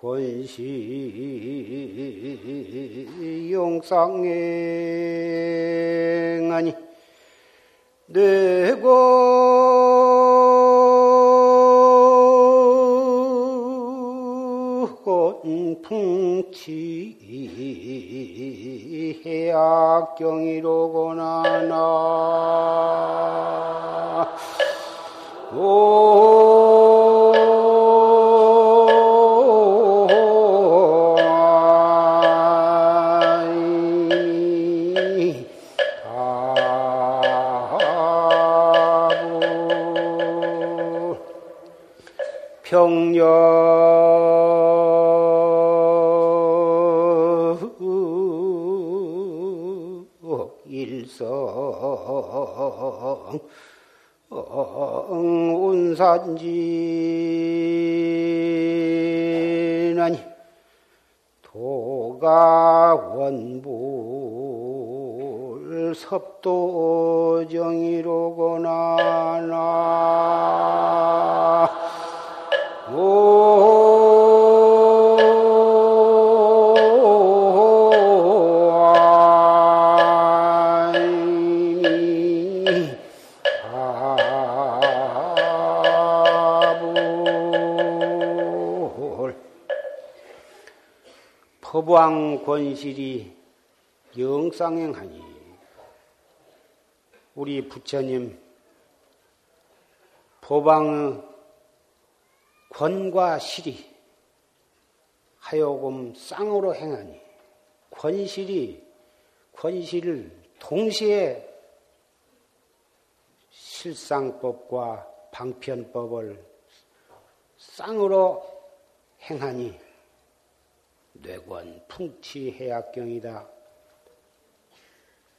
권시 용상행 권실이 영상행하니 우리 부처님 법왕의 권과 실이 하여금 쌍으로 행하니 권실이 권실을 동시에 실상법과 방편법을 쌍으로 행하니 뇌권 풍치 해악경이다.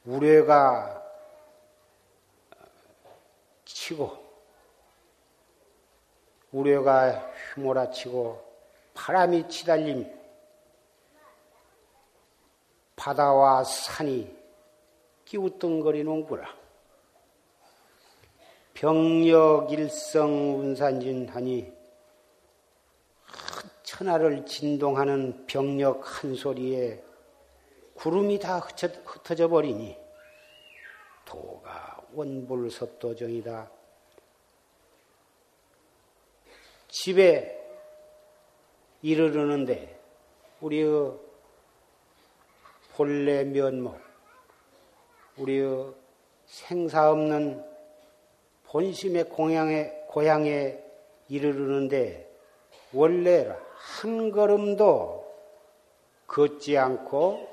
우뢰가 치고 우뢰가 휘몰아치고 바람이 치달림 바다와 산이 끼우뚱거리는구나. 병력 일성 운산진 하니 천하를 진동하는 병력 한 소리에 구름이 다 흩어져 버리니 도가 원불섭도정이다. 집에 이르르는데 우리의 본래 면목, 우리의 생사 없는 본심의 공양에, 고향에 이르르는데 원래 한 걸음도 걷지 않고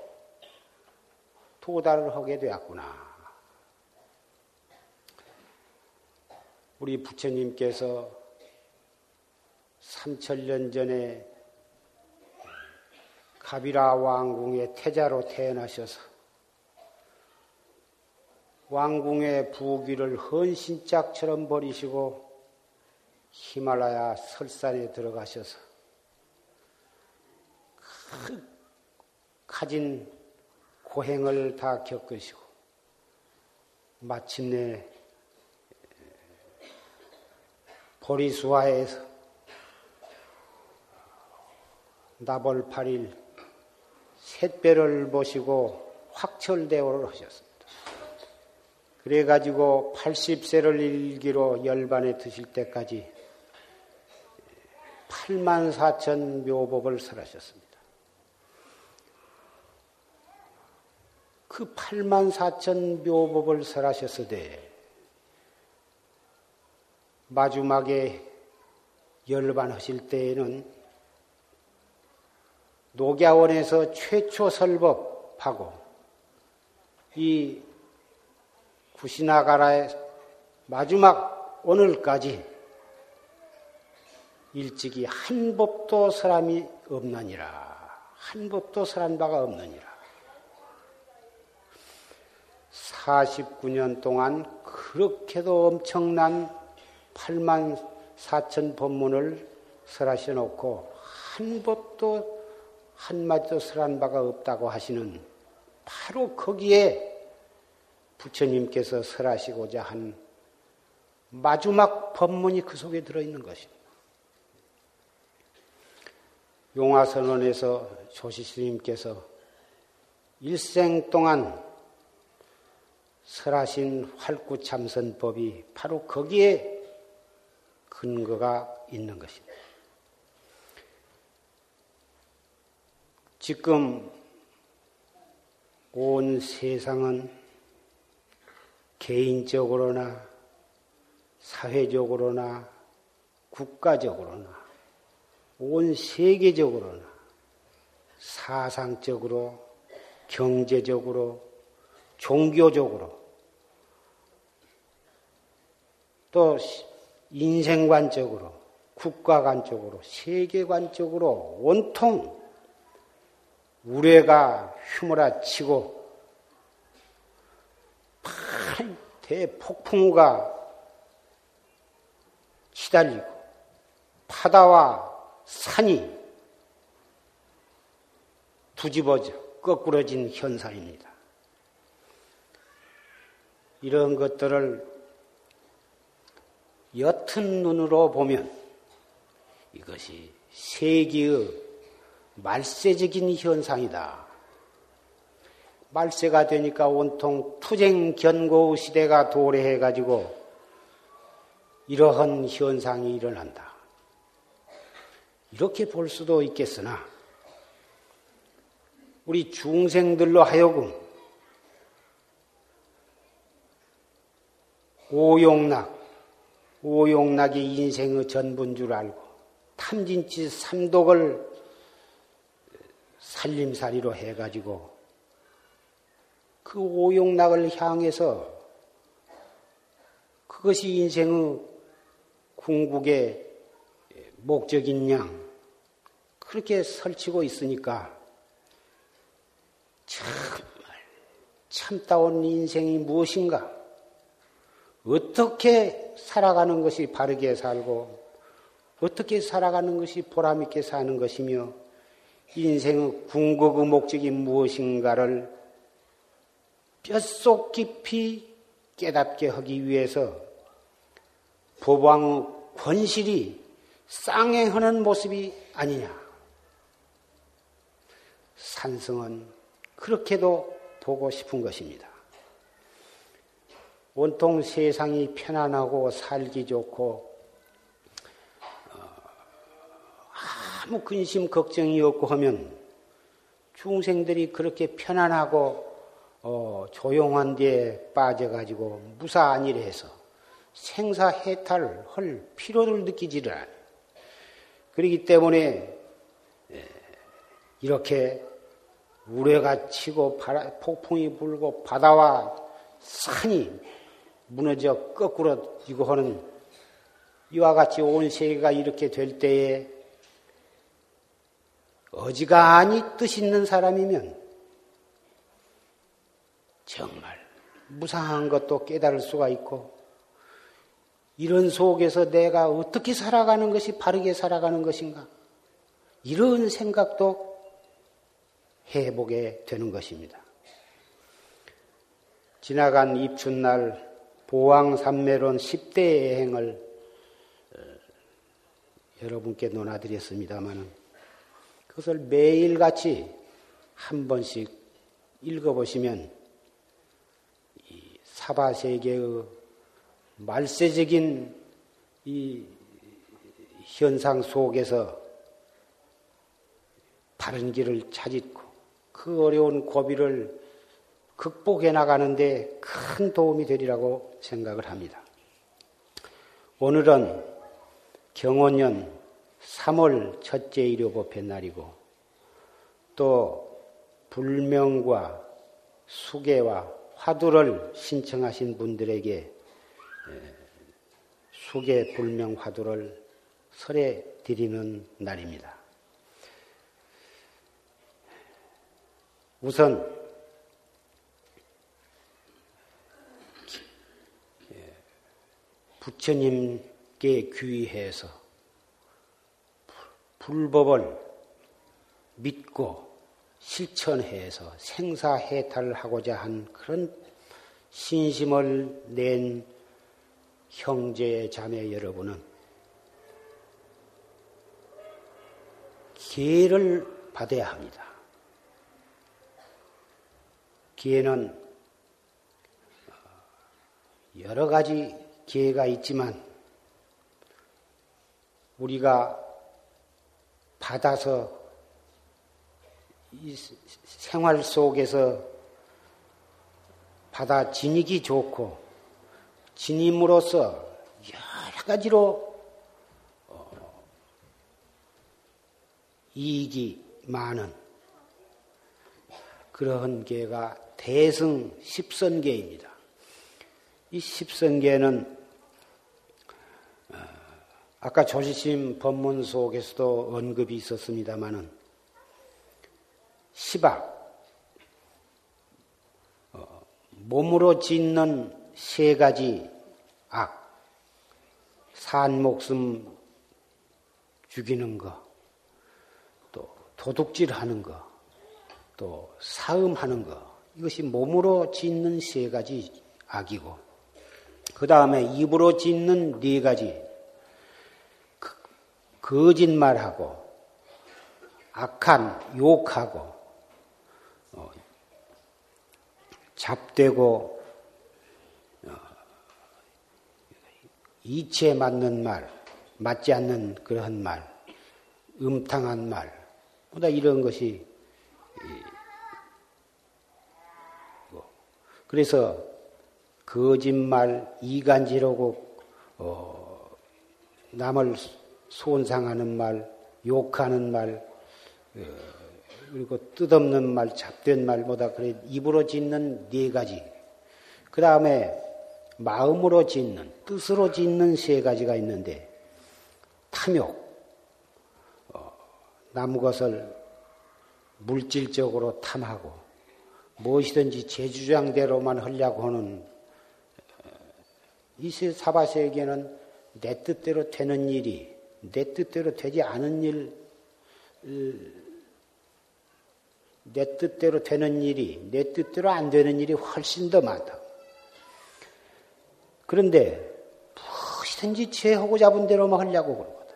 도달을 하게 되었구나. 우리 부처님께서 3천년 전에 가비라 왕궁의 태자로 태어나셔서 왕궁의 부귀를 헌신짝처럼 버리시고 히말라야 설산에 들어가셔서 그 가진 고행을 다 겪으시고 마침내 보리수화에서 나벌 8일 샛별을 보시고 확철대오를 하셨습니다. 그래가지고 80세를 일기로 열반에 드실 때까지 8만 4천 묘법을 설하셨습니다. 그 8만 4천 묘법을 설하셨으되 마지막에 열반하실 때에는 녹야원에서 최초 설법하고 이 구시나가라의 마지막 오늘까지 일찍이 한 법도 사람이 없느니라. 한 법도 설한 바가 없느니라. 49년 동안 그렇게도 엄청난 8만 4천 법문을 설하셔 놓고 한 법도 한마디도 설한 바가 없다고 하시는 바로 거기에 부처님께서 설하시고자 한 마지막 법문이 그 속에 들어있는 것입니다. 용화선언에서 조시스님께서 일생 동안 설하신 활구참선법이 바로 거기에 근거가 있는 것입니다. 지금 온 세상은 개인적으로나 사회적으로나 국가적으로나 온 세계적으로나 사상적으로 경제적으로 종교적으로 또 인생관적으로 국가관적으로 세계관적으로 온통 우레가 휘몰아치고 대폭풍우가 시달리고 바다와 산이 두집어져 거꾸러진 현상입니다. 이런 것들을 옅은 눈으로 보면 이것이 세기의 말세적인 현상이다. 말세가 되니까 온통 투쟁 견고 시대가 도래해가지고 이러한 현상이 일어난다. 이렇게 볼 수도 있겠으나 우리 중생들로 하여금 오용락, 오용락이 인생의 전부인 줄 알고 탐진치 삼독을 살림살이로 해가지고 그 오용락을 향해서 그것이 인생의 궁극의 목적인 양 그렇게 설치고 있으니까 정말 참다운 인생이 무엇인가? 어떻게 살아가는 것이 바르게 살고 어떻게 살아가는 것이 보람있게 사는 것이며 인생의 궁극의 목적이 무엇인가를 뼛속 깊이 깨닫게 하기 위해서 법왕의 권실이 쌍행하는 모습이 아니냐. 산성은 그렇게도 보고 싶은 것입니다. 온통 세상이 편안하고 살기 좋고 아무 근심 걱정이 없고 하면 중생들이 그렇게 편안하고 어, 조용한 데에 빠져가지고 무사안일해 해서 생사해탈을 할 필요를 느끼지를 않아요. 그렇기 때문에 예, 이렇게 우레가 치고 바라, 폭풍이 불고 바다와 산이 무너져 거꾸로 지고 하는 이와 같이 온 세계가 이렇게 될 때에 어지간히 뜻 있는 사람이면 정말 무상한 것도 깨달을 수가 있고 이런 속에서 내가 어떻게 살아가는 것이 바르게 살아가는 것인가 이런 생각도 해보게 되는 것입니다. 지나간 입춘날 보왕산매론 10대 여행을 어, 여러분께 논하드렸습니다마는 그것을 매일같이 한 번씩 읽어보시면 이 사바세계의 말세적인 이 현상 속에서 바른 길을 찾고 그 어려운 고비를 극복해 나가는데 큰 도움이 되리라고 생각을 합니다. 오늘은 경원년 3월 첫째 일요법회 날이고 또 불명과 수계와 화두를 신청하신 분들에게 수계 불명 화두를 설해 드리는 날입니다. 우선 부처님께 귀해서 불법을 믿고 실천해서 생사해탈을 하고자 한 그런 신심을 낸 형제 자매 여러분은 기회를 받아야 합니다. 기회는 여러 가지 기회가 있지만 우리가 받아서 이 생활 속에서 받아 지니기 좋고 지님으로써 여러 가지로 어, 이익이 많은 그러한 계가 대승 십선계입니다. 이 십선계는 어, 아까 조지심 법문 속에서도 언급이 있었습니다마는 시박 어, 몸으로 짓는 세 가지 악, 산 목숨 죽이는 거, 또 도둑질 하는 거, 또 사음하는 거, 이것이 몸으로 짓는 세 가지 악이고, 그 다음에 입으로 짓는 네 가지, 그, 거짓말하고, 악한 욕하고, 어, 잡되고, 어, 이치에 맞는 말, 맞지 않는 그러한 말, 음탕한 말, 보다 이런 것이 그래서 거짓말, 이간질하고 어, 남을 손상하는 말, 욕하는 말, 어, 그리고 뜻없는 말, 잡된 말보다 그래 입으로 짓는 네 가지. 그 다음에 마음으로 짓는, 뜻으로 짓는 세 가지가 있는데 탐욕, 어, 남 것을 물질적으로 탐하고 무엇이든지 제 주장대로만 하려고 하는 어, 이 사바세에게는 내 뜻대로 되는 일이 내 뜻대로 되지 않은 일, 내 뜻대로 되는 일이 내 뜻대로 안 되는 일이 훨씬 더 많다. 그런데 무엇이든지 제 하고 잡은 대로만 하려고 그러거든.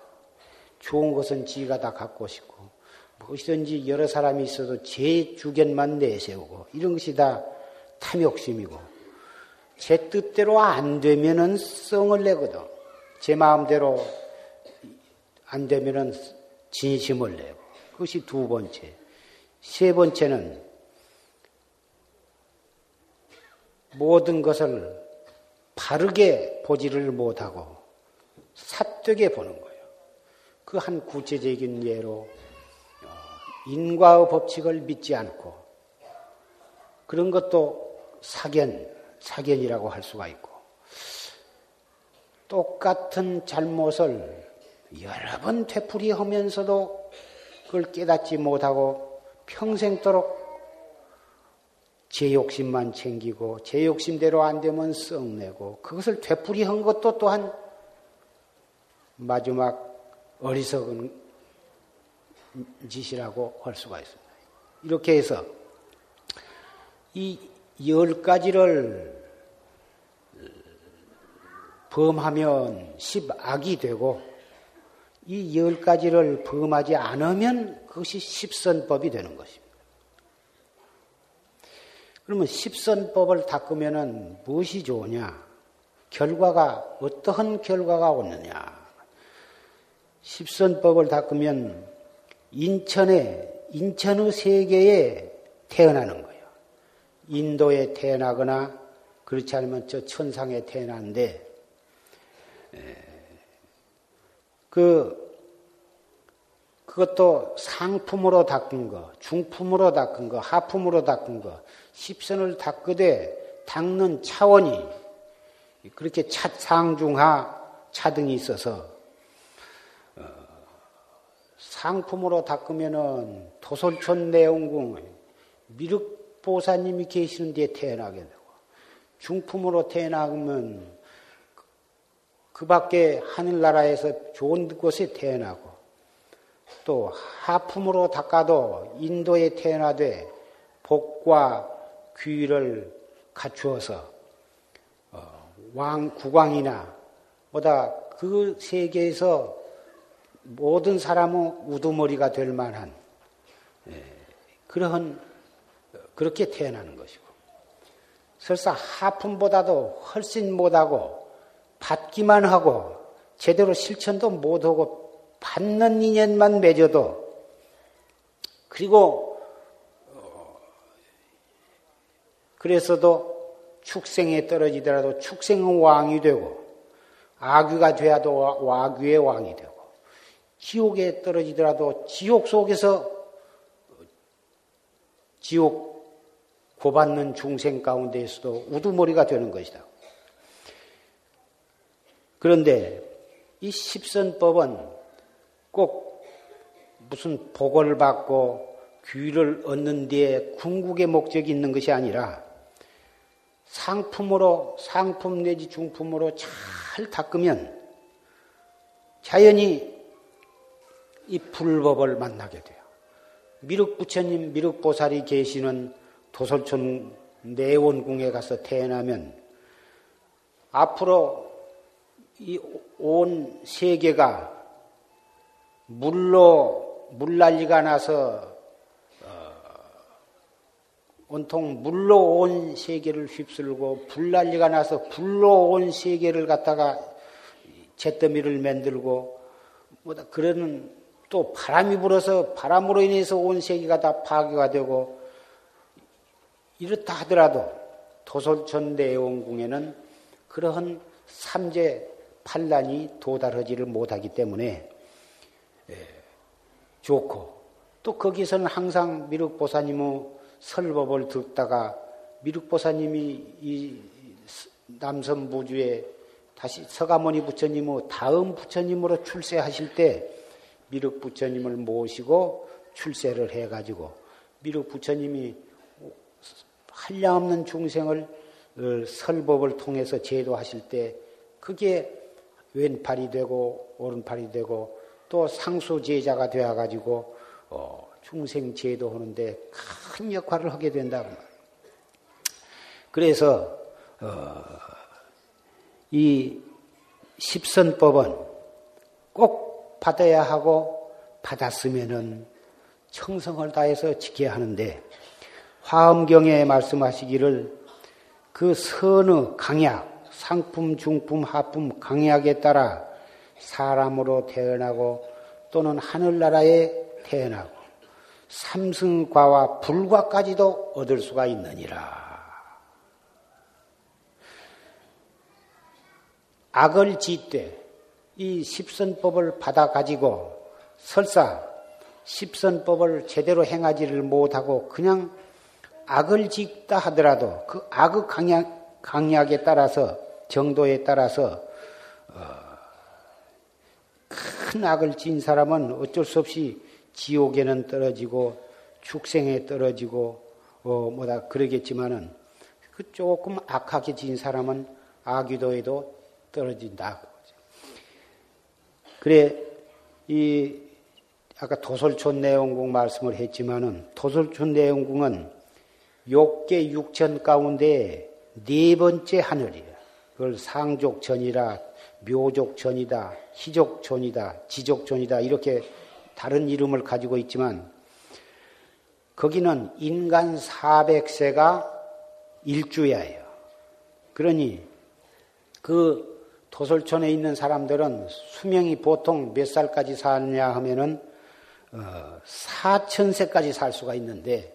좋은 것은 지가 다 갖고 싶고 무엇이든지 여러 사람이 있어도 제 주견만 내세우고 이런 것이 다 탐욕심이고 제 뜻대로 안 되면은 성을 내거든. 제 마음대로 안 되면은 진심을 내고 그것이 두 번째. 세 번째는 모든 것을 바르게 보지를 못하고 사되게 보는 거예요. 그 한 구체적인 예로 인과의 법칙을 믿지 않고 그런 것도 사견, 사견이라고 할 수가 있고 똑같은 잘못을 여러 번 되풀이 하면서도 그걸 깨닫지 못하고 평생도록 제 욕심만 챙기고 제 욕심대로 안 되면 썩내고 그것을 되풀이 한 것도 또한 마지막 어리석은 짓이라고 할 수가 있습니다. 이렇게 해서 이 열 가지를 범하면 십악이 되고 이 열 가지를 범하지 않으면 그것이 십선법이 되는 것입니다. 그러면 십선법을 닦으면 무엇이 좋으냐? 결과가 어떠한 결과가 오느냐? 십선법을 닦으면 인천에 인천의 세계에 태어나는 거예요. 인도에 태어나거나 그렇지 않으면 저 천상에 태어났는데 그 그것도 상품으로 닦은 거, 중품으로 닦은 거, 하품으로 닦은 거, 십선을 닦으되 닦는 차원이 그렇게 차, 상중하 차등이 있어서 상품으로 닦으면은 도솔촌 내원궁 미륵보사님이 계시는 데에 태어나게 되고 중품으로 태어나면 그 밖에 하늘나라에서 좋은 곳에 태어나고 또 하품으로 닦아도 인도에 태어나되 복과 귀를 갖추어서 어, 왕 국왕이나 보다 그 세계에서 모든 사람은 우두머리가 될 만한 예, 그러한 그렇게 태어나는 것이고 설사 하품보다도 훨씬 못하고 받기만 하고 제대로 실천도 못하고 받는 인연만 맺어도 그리고 어, 그래서도 축생에 떨어지더라도 축생은 왕이 되고 아귀가 되어도 와귀의 왕이 되고 지옥에 떨어지더라도 지옥 속에서 지옥 고받는 중생 가운데에서도 우두머리가 되는 것이다. 그런데 이 십선법은 꼭 무슨 복을 받고 귀를 얻는 데에 궁극의 목적이 있는 것이 아니라 상품으로 상품 내지 중품으로 잘 닦으면 자연히 이 불법을 만나게 돼요. 미륵 부처님, 미륵 보살이 계시는 도솔촌 내원궁에 가서 태어나면 앞으로 이 온 세계가 물로 물난리가 나서 어, 온통 물로 온 세계를 휩쓸고 불난리가 나서 불로 온 세계를 갖다가 잿더미를 만들고 뭐다 그러는 또 바람이 불어서 바람으로 인해서 온 세계가 다 파괴가 되고 이렇다 하더라도 도솔천 대원궁에는 그러한 삼재 판란이 도달하지를 못하기 때문에 예, 좋고 또 거기서는 항상 미륵보사님의 설법을 듣다가 미륵보사님이 이 남선부주에 다시 서가모니 부처님의 다음 부처님으로 출세하실 때 미륵 부처님을 모시고 출세를 해가지고 미륵 부처님이 한량없는 중생을 어, 설법을 통해서 제도하실 때 그게 왼팔이 되고 오른팔이 되고 또 상수 제자가 되어 가지고 어, 중생 제도하는데 큰 역할을 하게 된다고 그래서 어, 이 십선법은 꼭 받아야 하고 받았으면은 청성을 다해서 지켜야 하는데 화엄경에 말씀하시기를 그 선의 강약, 상품, 중품, 하품, 강약에 따라 사람으로 태어나고 또는 하늘나라에 태어나고 삼승과와 불과까지도 얻을 수가 있느니라. 악을 짓되 이 십선법을 받아 가지고 설사 십선법을 제대로 행하지를 못하고 그냥 악을 짓다 하더라도 그 악의 강약, 강약에 따라서 정도에 따라서 어, 큰 악을 진 사람은 어쩔 수 없이 지옥에는 떨어지고 축생에 떨어지고 어 뭐다 그러겠지만은 그 조금 악하게 진 사람은 아귀도에도 떨어진다. 그래, 이, 아까 도솔촌 내용궁 말씀을 했지만은, 도솔촌 내용궁은 욕계 육천 가운데 네 번째 하늘이에요. 그걸 상족전이라, 묘족전이다, 희족전이다, 지족전이다, 이렇게 다른 이름을 가지고 있지만, 거기는 인간 400세가 일주야예요. 그러니, 그 토솔촌에 있는 사람들은 수명이 보통 몇 살까지 사느냐 하면은 어, 4천세까지 살 수가 있는데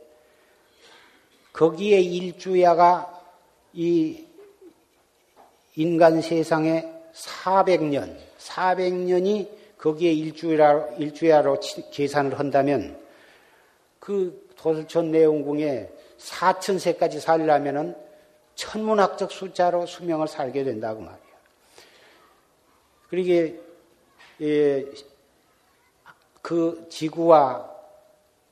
거기에 일주야가 이 인간 세상에 400년, 400년이 거기에 일주야로, 일주야로 계산을 한다면 그 도솔촌 내용궁에 4천세까지 살려면은 천문학적 숫자로 수명을 살게 된다고 말이에요. 그러게 예, 그 지구와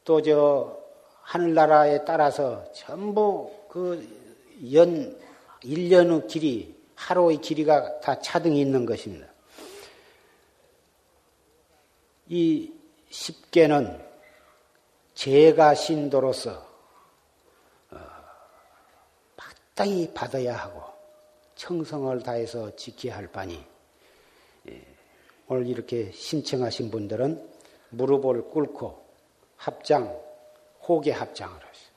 또 저 하늘나라에 따라서 전부 그 연 1년의 길이 하루의 길이가 다 차등이 있는 것입니다. 이 십계는 제가 신도로서 어, 마땅히 받아야 하고 청성을 다해서 지켜야 할 바니 예, 오늘 이렇게 신청하신 분들은 무릎을 꿇고 합장, 호계 합장을 하시오.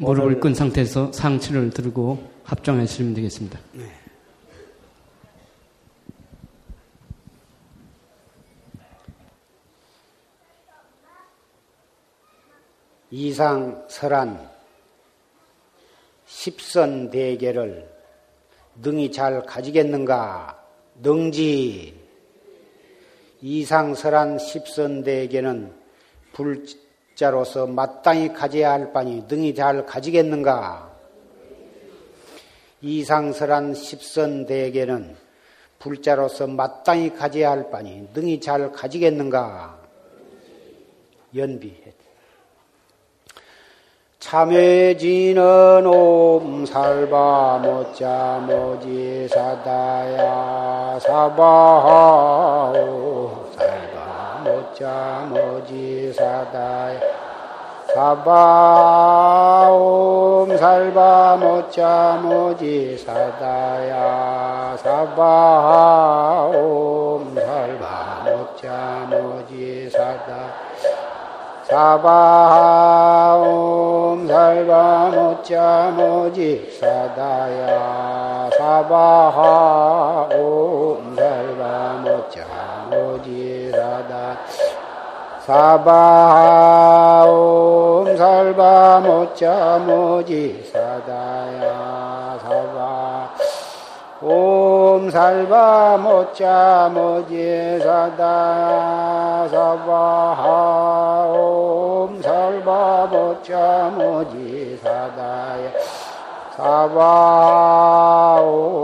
무릎을 끈 상태에서 상체를 들고 합장하시면 되겠습니다. 네. 이상 설한 십선 대계를 능히 잘 가지겠는가? 능지 이상 설한 십선 대계는 불 자로서 마땅히 가져야 할 바니 능히 잘 가지겠는가? 이상설한 십선 대계는 불자로서 마땅히 가져야 할 바니 능히 잘 가지겠는가? 연비했다. 참회지는 옴살바 모자 모지 사다야 사바오 살바 모 자 모지 사다야 사바옴 살바 모자 모지 사다야 사바옴 살바 모자 모지 사다 사바옴 살바 모자 모지 사다야 사바옴 사바옴 살바 모자 모지 사다야 사바. 옴 살바 모자 모지 사다 사바 옴 살바 모자 모지 사다야 사바 옴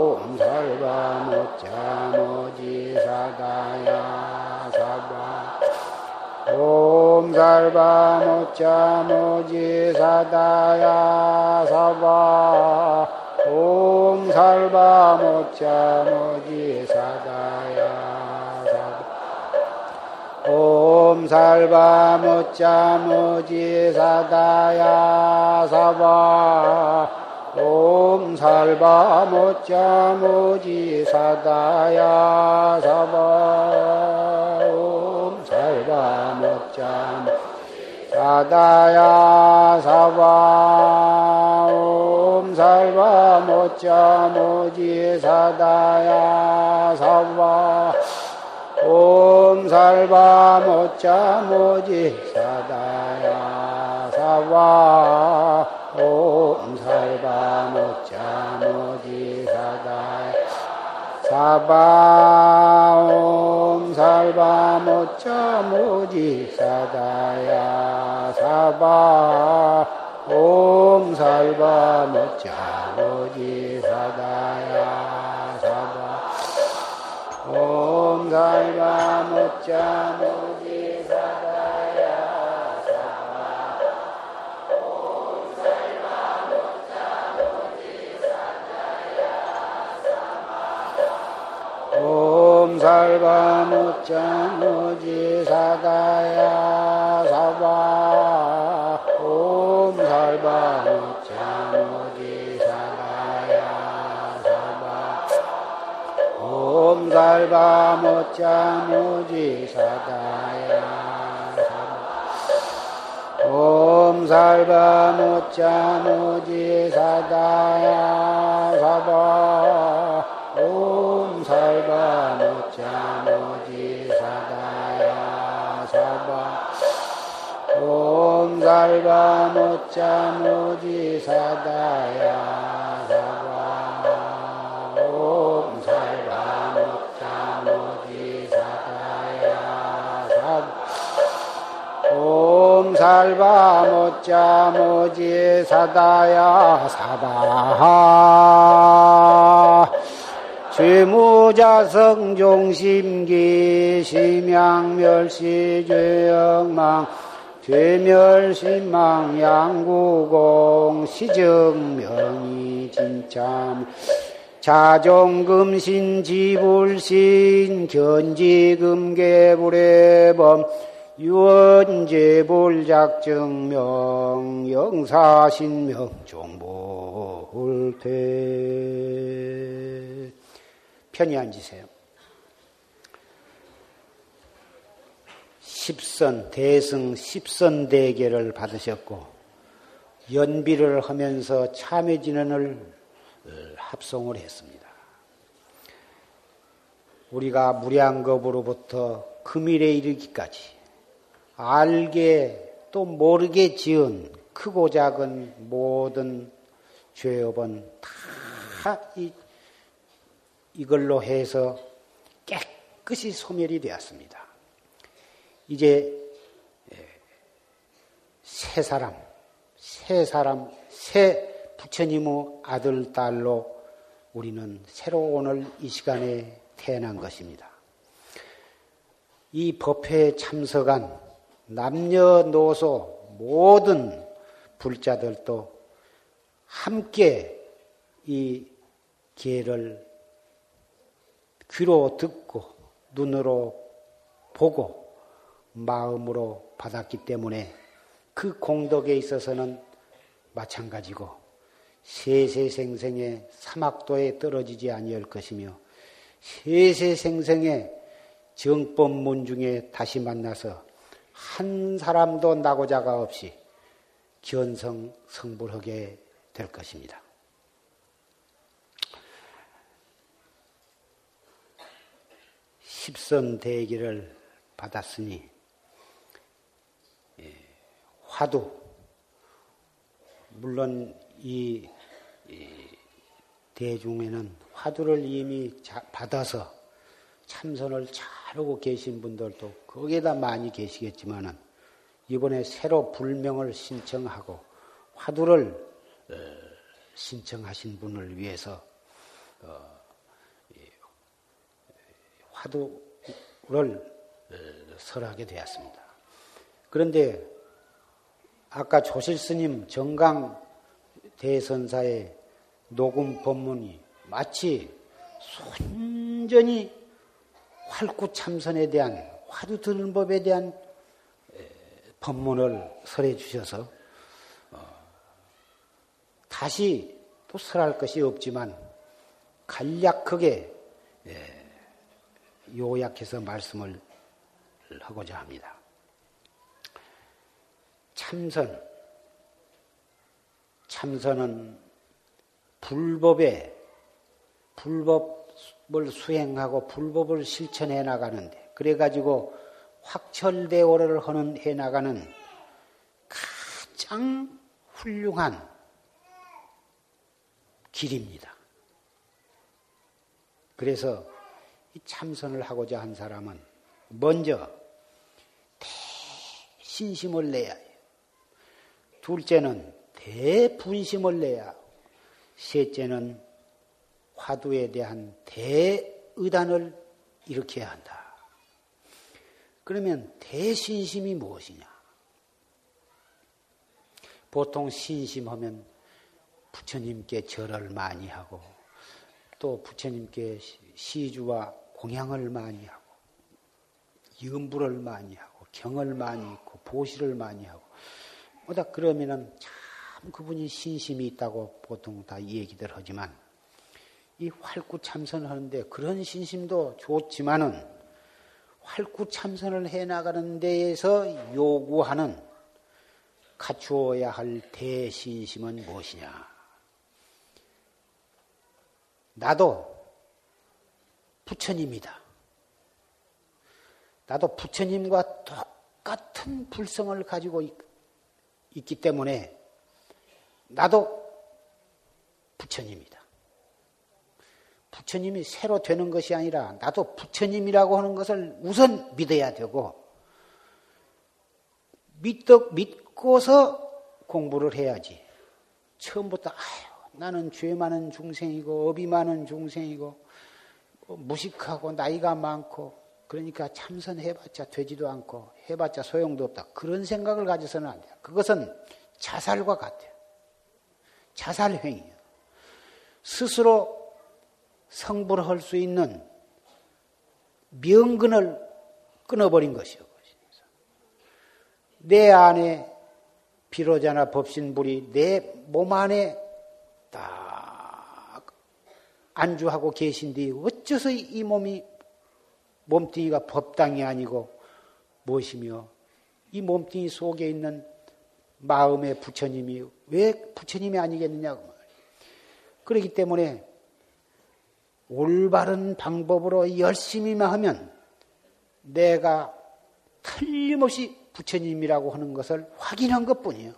옴 살바 모자 모지 사다야 사바 옴 살바 모자 모지 사다야 사다 옴 살바 모자 모지 사다야 사바 옴 살바 모자 모지 사다야 사바 옴 살바 모자 사다야 사바 옴 살바 모자 모지 사다야 사바 옴 살바 모자 모지 사다야 사바 옴 살바 모자 모지 사다야 사바 옴 살바 모처 모지 사다야. 사바 옴 살바 모처 모지 사다야. 사바 옴 살바 모처 모지 사다야 살바 무자 무지 사다야 사바 옴 살바 무자 무지 사다야 사바 옴 살바 무자 무지 사다야 사바 옴 살바 무자 무지 사다야 사바 옴 살바 모자 모지 사다야 사바 옴 살바 모자 모지 사다야 사바 옴 살바 모자 모지 사다야 사바 옴 살바 모자 모지 사다야 사바 죄무자성 종심기 심양멸시 죄영망 되멸신망 양구공 시정명이 진참 자종금신 지불신 견지금계불의범 유언제불작정명 영사신명 종불태 편히 앉으세요. 십선 대승 십선 대계를 받으셨고 연비를 하면서 참회진언을 합송을 했습니다. 우리가 무량겁으로부터 금일에 이르기까지 알게 또 모르게 지은 크고 작은 모든 죄업은 다 이, 이걸로 해서 깨끗이 소멸이 되었습니다. 이제 새 사람, 새 사람, 새 부처님의 아들, 딸로 우리는 새로 오늘 이 시간에 태어난 것입니다. 이 법회에 참석한 남녀노소 모든 불자들도 함께 이 기회를 귀로 듣고 눈으로 보고 마음으로 받았기 때문에 그 공덕에 있어서는 마찬가지고 세세생생의 사막도에 떨어지지 아니할 것이며 세세생생의 정법문 중에 다시 만나서 한 사람도 나고자가 없이 견성 성불하게 될 것입니다. 십선 대기를 받았으니 화두 물론 이, 대중에는 화두를 이미 받아서 참선을 잘하고 계신 분들도 거기에다 많이 계시겠지만은 이번에 새로 불명을 신청하고 화두를 어, 신청하신 분을 위해서 어, 화두를 어, 설하게 되었습니다. 그런데 아까 조실 스님 정강 대선사의 녹음 법문이 마치 순전히 활구 참선에 대한 화두 드는 법에 대한 법문을 설해 주셔서 어, 다시 또 설할 것이 없지만 간략하게 요약해서 말씀을 하고자 합니다. 참선. 참선은 불법에, 불법을 수행하고 불법을 실천해 나가는데, 그래가지고 확철대오를 하는, 해 나가는 가장 훌륭한 길입니다. 그래서 이 참선을 하고자 한 사람은 먼저 대신심을 내야 해요. 둘째는 대분심을 내야 하고, 셋째는 화두에 대한 대의단을 일으켜야 한다. 그러면 대신심이 무엇이냐? 보통 신심하면 부처님께 절을 많이 하고 또 부처님께 시주와 공양을 많이 하고 염불을 많이 하고 경을 많이 있고 보시를 많이 하고 뭐다 그러면은 참 그분이 신심이 있다고 보통 다 얘기들 하지만 이 활구 참선을 하는데 그런 신심도 좋지만은 활구 참선을 해 나가는 데에서 요구하는 갖추어야 할 대신심은 무엇이냐? 나도 부처님이다. 나도 부처님과 똑같은 불성을 가지고 있, 있기 때문에 나도 부처님이다. 부처님이 새로 되는 것이 아니라 나도 부처님이라고 하는 것을 우선 믿어야 되고 믿덕, 믿고서 공부를 해야지. 처음부터 아유, 나는 죄 많은 중생이고 업이 많은 중생이고 뭐 무식하고 나이가 많고 그러니까 참선해봤자 되지도 않고 해봤자 소용도 없다. 그런 생각을 가져서는 안 돼요. 그것은 자살과 같아요. 자살행위예요. 스스로 성불할 수 있는 명근을 끊어버린 것이요. 내 안에 비로자나 법신불이 내 몸 안에 딱 안주하고 계신데 어째서 이 몸이 몸뚱이가 법당이 아니고 무엇이며 이 몸뚱이 속에 있는 마음의 부처님이 왜 부처님이 아니겠느냐고 그렇기 때문에 올바른 방법으로 열심히만 하면 내가 틀림없이 부처님이라고 하는 것을 확인한 것 뿐이에요.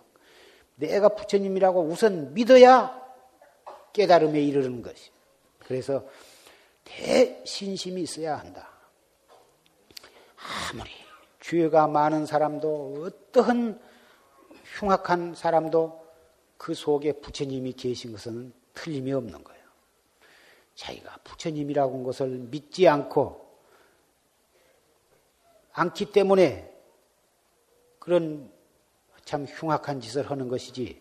내가 부처님이라고 우선 믿어야 깨달음에 이르는 것이. 그래서 대신심이 있어야 한다. 아무리 죄가 많은 사람도 어떠한 흉악한 사람도 그 속에 부처님이 계신 것은 틀림이 없는 거예요. 자기가 부처님이라고 한 것을 믿지 않고 않기 때문에 그런 참 흉악한 짓을 하는 것이지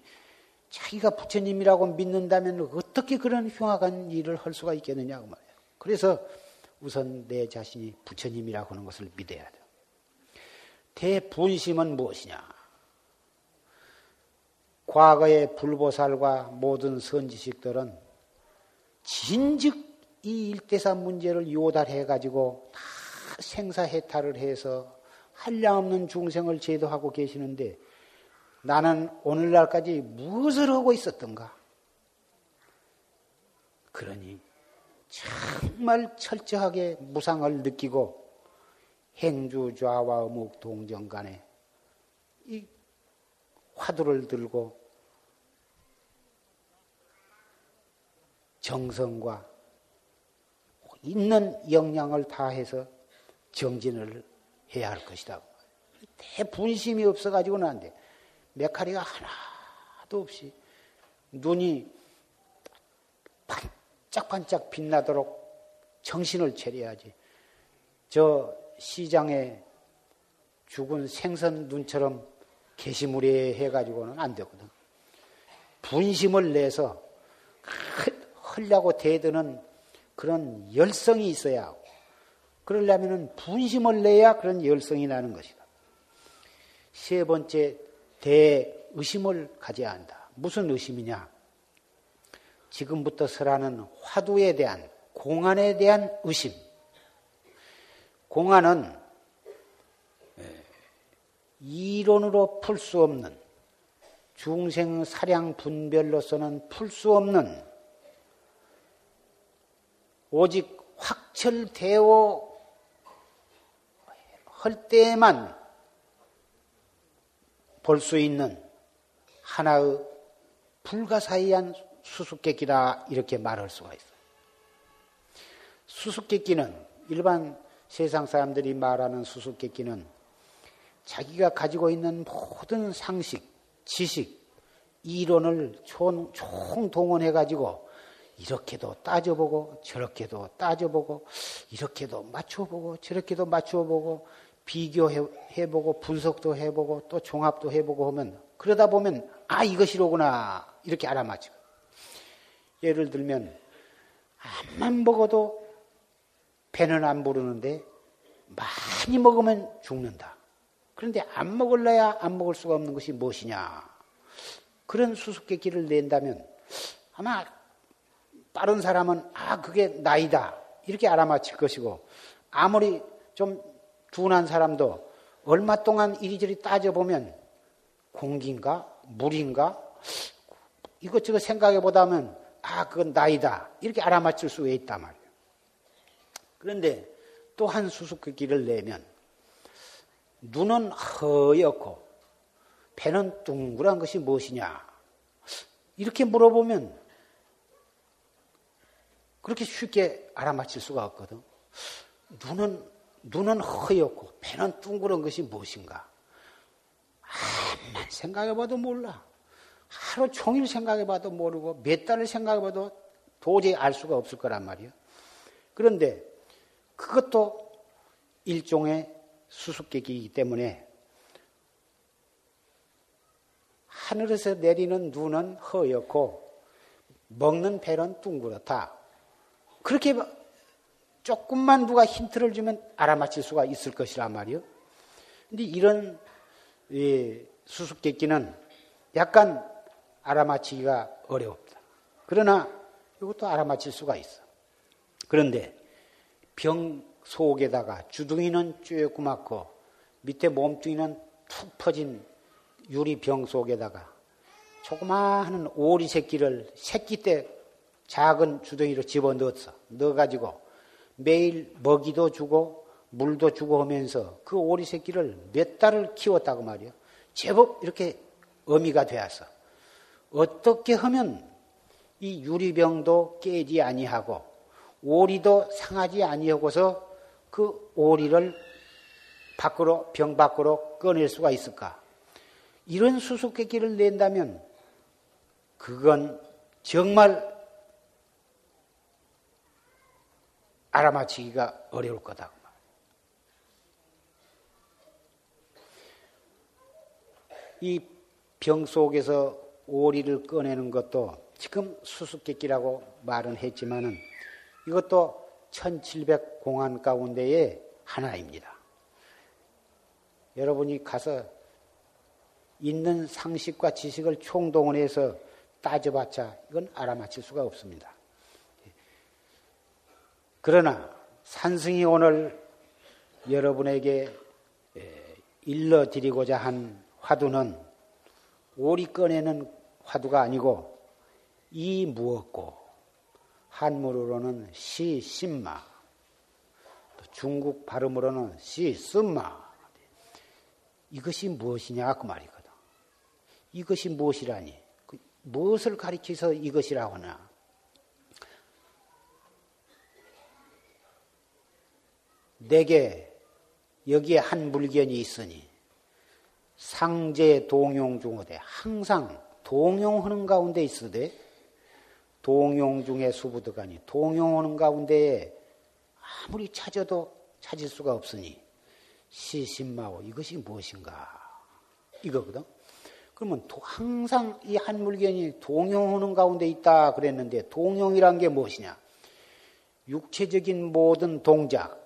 자기가 부처님이라고 믿는다면 어떻게 그런 흉악한 일을 할 수가 있겠느냐고 말이에요. 그래서 우선 내 자신이 부처님이라고 하는 것을 믿어야 돼요. 대분심은 무엇이냐? 과거의 불보살과 모든 선지식들은 진즉 이 일대산 문제를 요달해 가지고 다 생사해탈을 해서 한량없는 중생을 제도하고 계시는데 나는 오늘날까지 무엇을 하고 있었던가? 그러니 정말 철저하게 무상을 느끼고 행주 좌와 어묵 동정 간에 이 화두를 들고 정성과 있는 역량을 다해서 정진을 해야 할 것이다. 대분심이 없어가지고는 안 돼. 메카리가 하나도 없이 눈이 반짝반짝 빛나도록 정신을 차려야지. 저 시장에 죽은 생선 눈처럼 게시물에 해가지고는 안 되거든. 분심을 내서 하려고 대드는 그런 열성이 있어야 하고, 그러려면 분심을 내야 그런 열성이 나는 것이다. 세 번째, 대의심을 가져야 한다. 무슨 의심이냐? 지금부터 설하는 화두에 대한, 공안에 대한 의심. 공안은 이론으로 풀 수 없는 중생 사량 분별로서는 풀 수 없는 오직 확철대오 할 때에만 볼 수 있는 하나의 불가사의한 수수께끼다 이렇게 말할 수가 있어요. 수수께끼는 일반 세상 사람들이 말하는 수수께끼는 자기가 가지고 있는 모든 상식, 지식, 이론을 총, 동원해 가지고 이렇게도 따져보고 저렇게도 따져보고 이렇게도 맞춰보고 저렇게도 맞춰보고 비교해보고 분석도 해보고 또 종합도 해보고 하면 그러다 보면 아 이것이로구나 이렇게 알아맞혀. 예를 들면 암만 먹어도 배는 안 부르는데 많이 먹으면 죽는다. 그런데 안 먹을래야 안 먹을 수가 없는 것이 무엇이냐? 그런 수수께끼를 낸다면 아마 빠른 사람은 아 그게 나이다 이렇게 알아맞힐 것이고 아무리 좀 둔한 사람도 얼마 동안 이리저리 따져보면 공기인가 물인가 이것저것 생각해 보다면 아 그건 나이다 이렇게 알아맞힐 수 있단 말이에요. 그런데 또 한 수수께끼를 내면 눈은 허옇고 배는 둥그란 것이 무엇이냐? 이렇게 물어보면 그렇게 쉽게 알아맞힐 수가 없거든. 눈은, 눈은 허옇고 배는 둥그런 것이 무엇인가? 암만 생각해봐도 몰라. 하루 종일 생각해봐도 모르고 몇 달을 생각해봐도 도저히 알 수가 없을 거란 말이야. 그런데 그것도 일종의 수수께끼이기 때문에 하늘에서 내리는 눈은 허옇고 먹는 배는 둥그렇다. 그렇게 조금만 누가 힌트를 주면 알아맞힐 수가 있을 것이란 말이요. 근데 이런 예, 수수께끼는 약간 알아맞히기가 어렵다. 그러나 이것도 알아맞힐 수가 있어. 그런데 병 속에다가 주둥이는 쬐끄맣고 밑에 몸뚱이는 툭 퍼진 유리병 속에다가 조그마한 오리 새끼를 새끼 때 작은 주둥이로 집어 넣었어. 넣어가지고 매일 먹이도 주고 물도 주고 하면서 그 오리 새끼를 몇 달을 키웠다고 말이요. 제법 이렇게 어미가 되었어. 어떻게 하면 이 유리병도 깨지 아니하고 오리도 상하지 아니하고서 그 오리를 밖으로 병 밖으로 꺼낼 수가 있을까? 이런 수수께끼를 낸다면 그건 정말 알아맞히기가 어려울 거다. 이 병 속에서 오리를 꺼내는 것도 지금 수수께끼라고 말은 했지만은 이것도 1700 공안 가운데의 하나입니다. 여러분이 가서 있는 상식과 지식을 총동원해서 따져봤자 이건 알아맞힐 수가 없습니다. 그러나 산승이 오늘 여러분에게 일러드리고자 한 화두는 오리 꺼내는 화두가 아니고 이 무엇고 한문으로는 시 심마 중국 발음으로는 시 쓴마 이것이 무엇이냐 그 말이거든. 이것이 무엇이라니? 그 무엇을 가리켜서 이것이라고 하나? 내게 여기에 한 물견이 있으니 상제 동용 중어대 항상 동용하는 가운데 있으되 동용 중에 수부득하니 동용하는 가운데에 아무리 찾아도 찾을 수가 없으니 시신마오 이것이 무엇인가 이거거든. 그러면 항상 이 한 물견이 동용하는 가운데 있다 그랬는데 동용이란 게 무엇이냐? 육체적인 모든 동작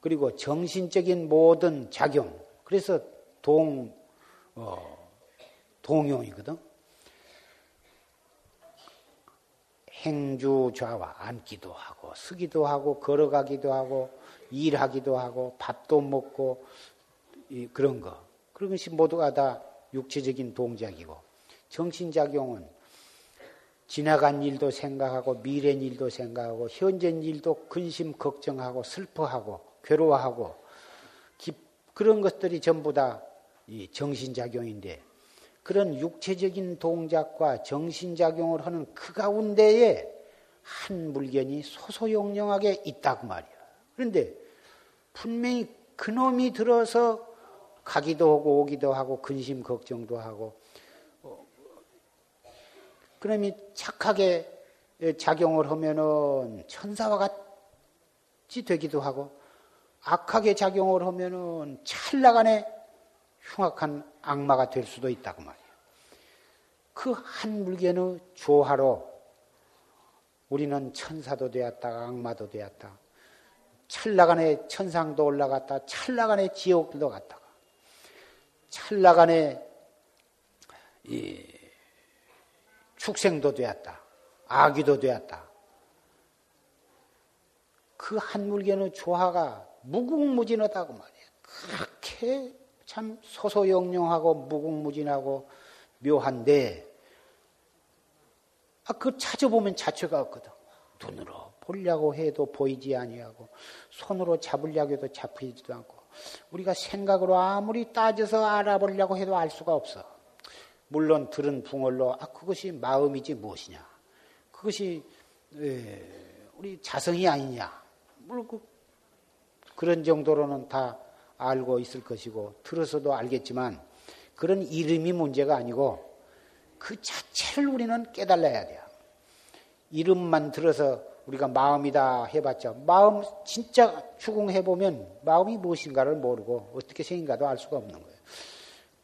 그리고 정신적인 모든 작용. 그래서 동 어, 동용이거든. 행주 좌와 앉기도 하고 서기도 하고 걸어가기도 하고 일하기도 하고 밥도 먹고 그런 거. 그런 것이 모두가 다 육체적인 동작이고. 정신작용은 지나간 일도 생각하고 미래 일도 생각하고 현재 일도 근심 걱정하고 슬퍼하고 괴로워하고 그런 것들이 전부 다 정신작용인데 그런 육체적인 동작과 정신작용을 하는 그 가운데에 한 물견이 소소영령하게 있다고 말이야. 그런데 분명히 그놈이 들어서 가기도 하고 오기도 하고 근심 걱정도 하고 어, 그놈이 착하게 작용을 하면은 천사와 같이 되기도 하고 악하게 작용을 하면은 찰나간에 흉악한 악마가 될 수도 있다고 말이에요. 그 한 물견의 조화로 우리는 천사도 되었다가 악마도 되었다. 찰나간에 천상도 올라갔다. 찰나간에 지옥도 갔다가. 찰나간에 축생도 되었다. 아기도 되었다. 그 한 물견의 조화가 무궁무진하다고 말이에요. 그렇게 참 소소영령하고 무궁무진하고 묘한데, 아, 그 찾아보면 자체가 없거든. 눈으로 보려고 해도 보이지 아니하고, 손으로 잡으려고 해도 잡히지도 않고, 우리가 생각으로 아무리 따져서 알아보려고 해도 알 수가 없어. 물론 들은 붕얼로, 아, 그것이 마음이지 무엇이냐. 그것이, 에, 우리 자성이 아니냐. 물론 그 그런 정도로는 다 알고 있을 것이고 들어서도 알겠지만 그런 이름이 문제가 아니고 그 자체를 우리는 깨달아야 돼요. 이름만 들어서 우리가 마음이다 해봤자 마음 진짜 추궁해 보면 마음이 무엇인가를 모르고 어떻게 생긴가도 알 수가 없는 거예요.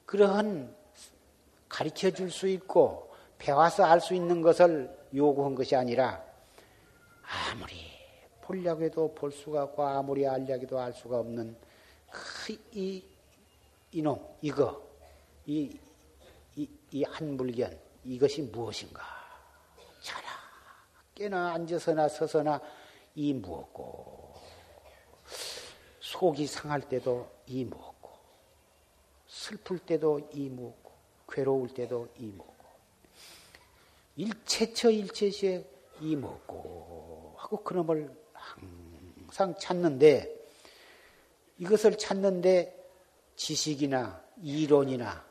그러한 가르쳐 줄 수 있고 배워서 알 수 있는 것을 요구한 것이 아니라 아무리 보려고 해도 볼 수가 없고 아무리 알려고 해도 알 수가 없는 그이 이놈 이거. 이 이 이 한물견 이것이 무엇인가? 자라 깨나 앉아서나 서서나 이 무엇고? 속이 상할 때도 이 무엇고? 슬플 때도 이 무엇고? 괴로울 때도 이 무엇고? 일체처 일체시에 이 무엇고? 하고 그놈을 항상 찾는데 이것을 찾는데 지식이나 이론이나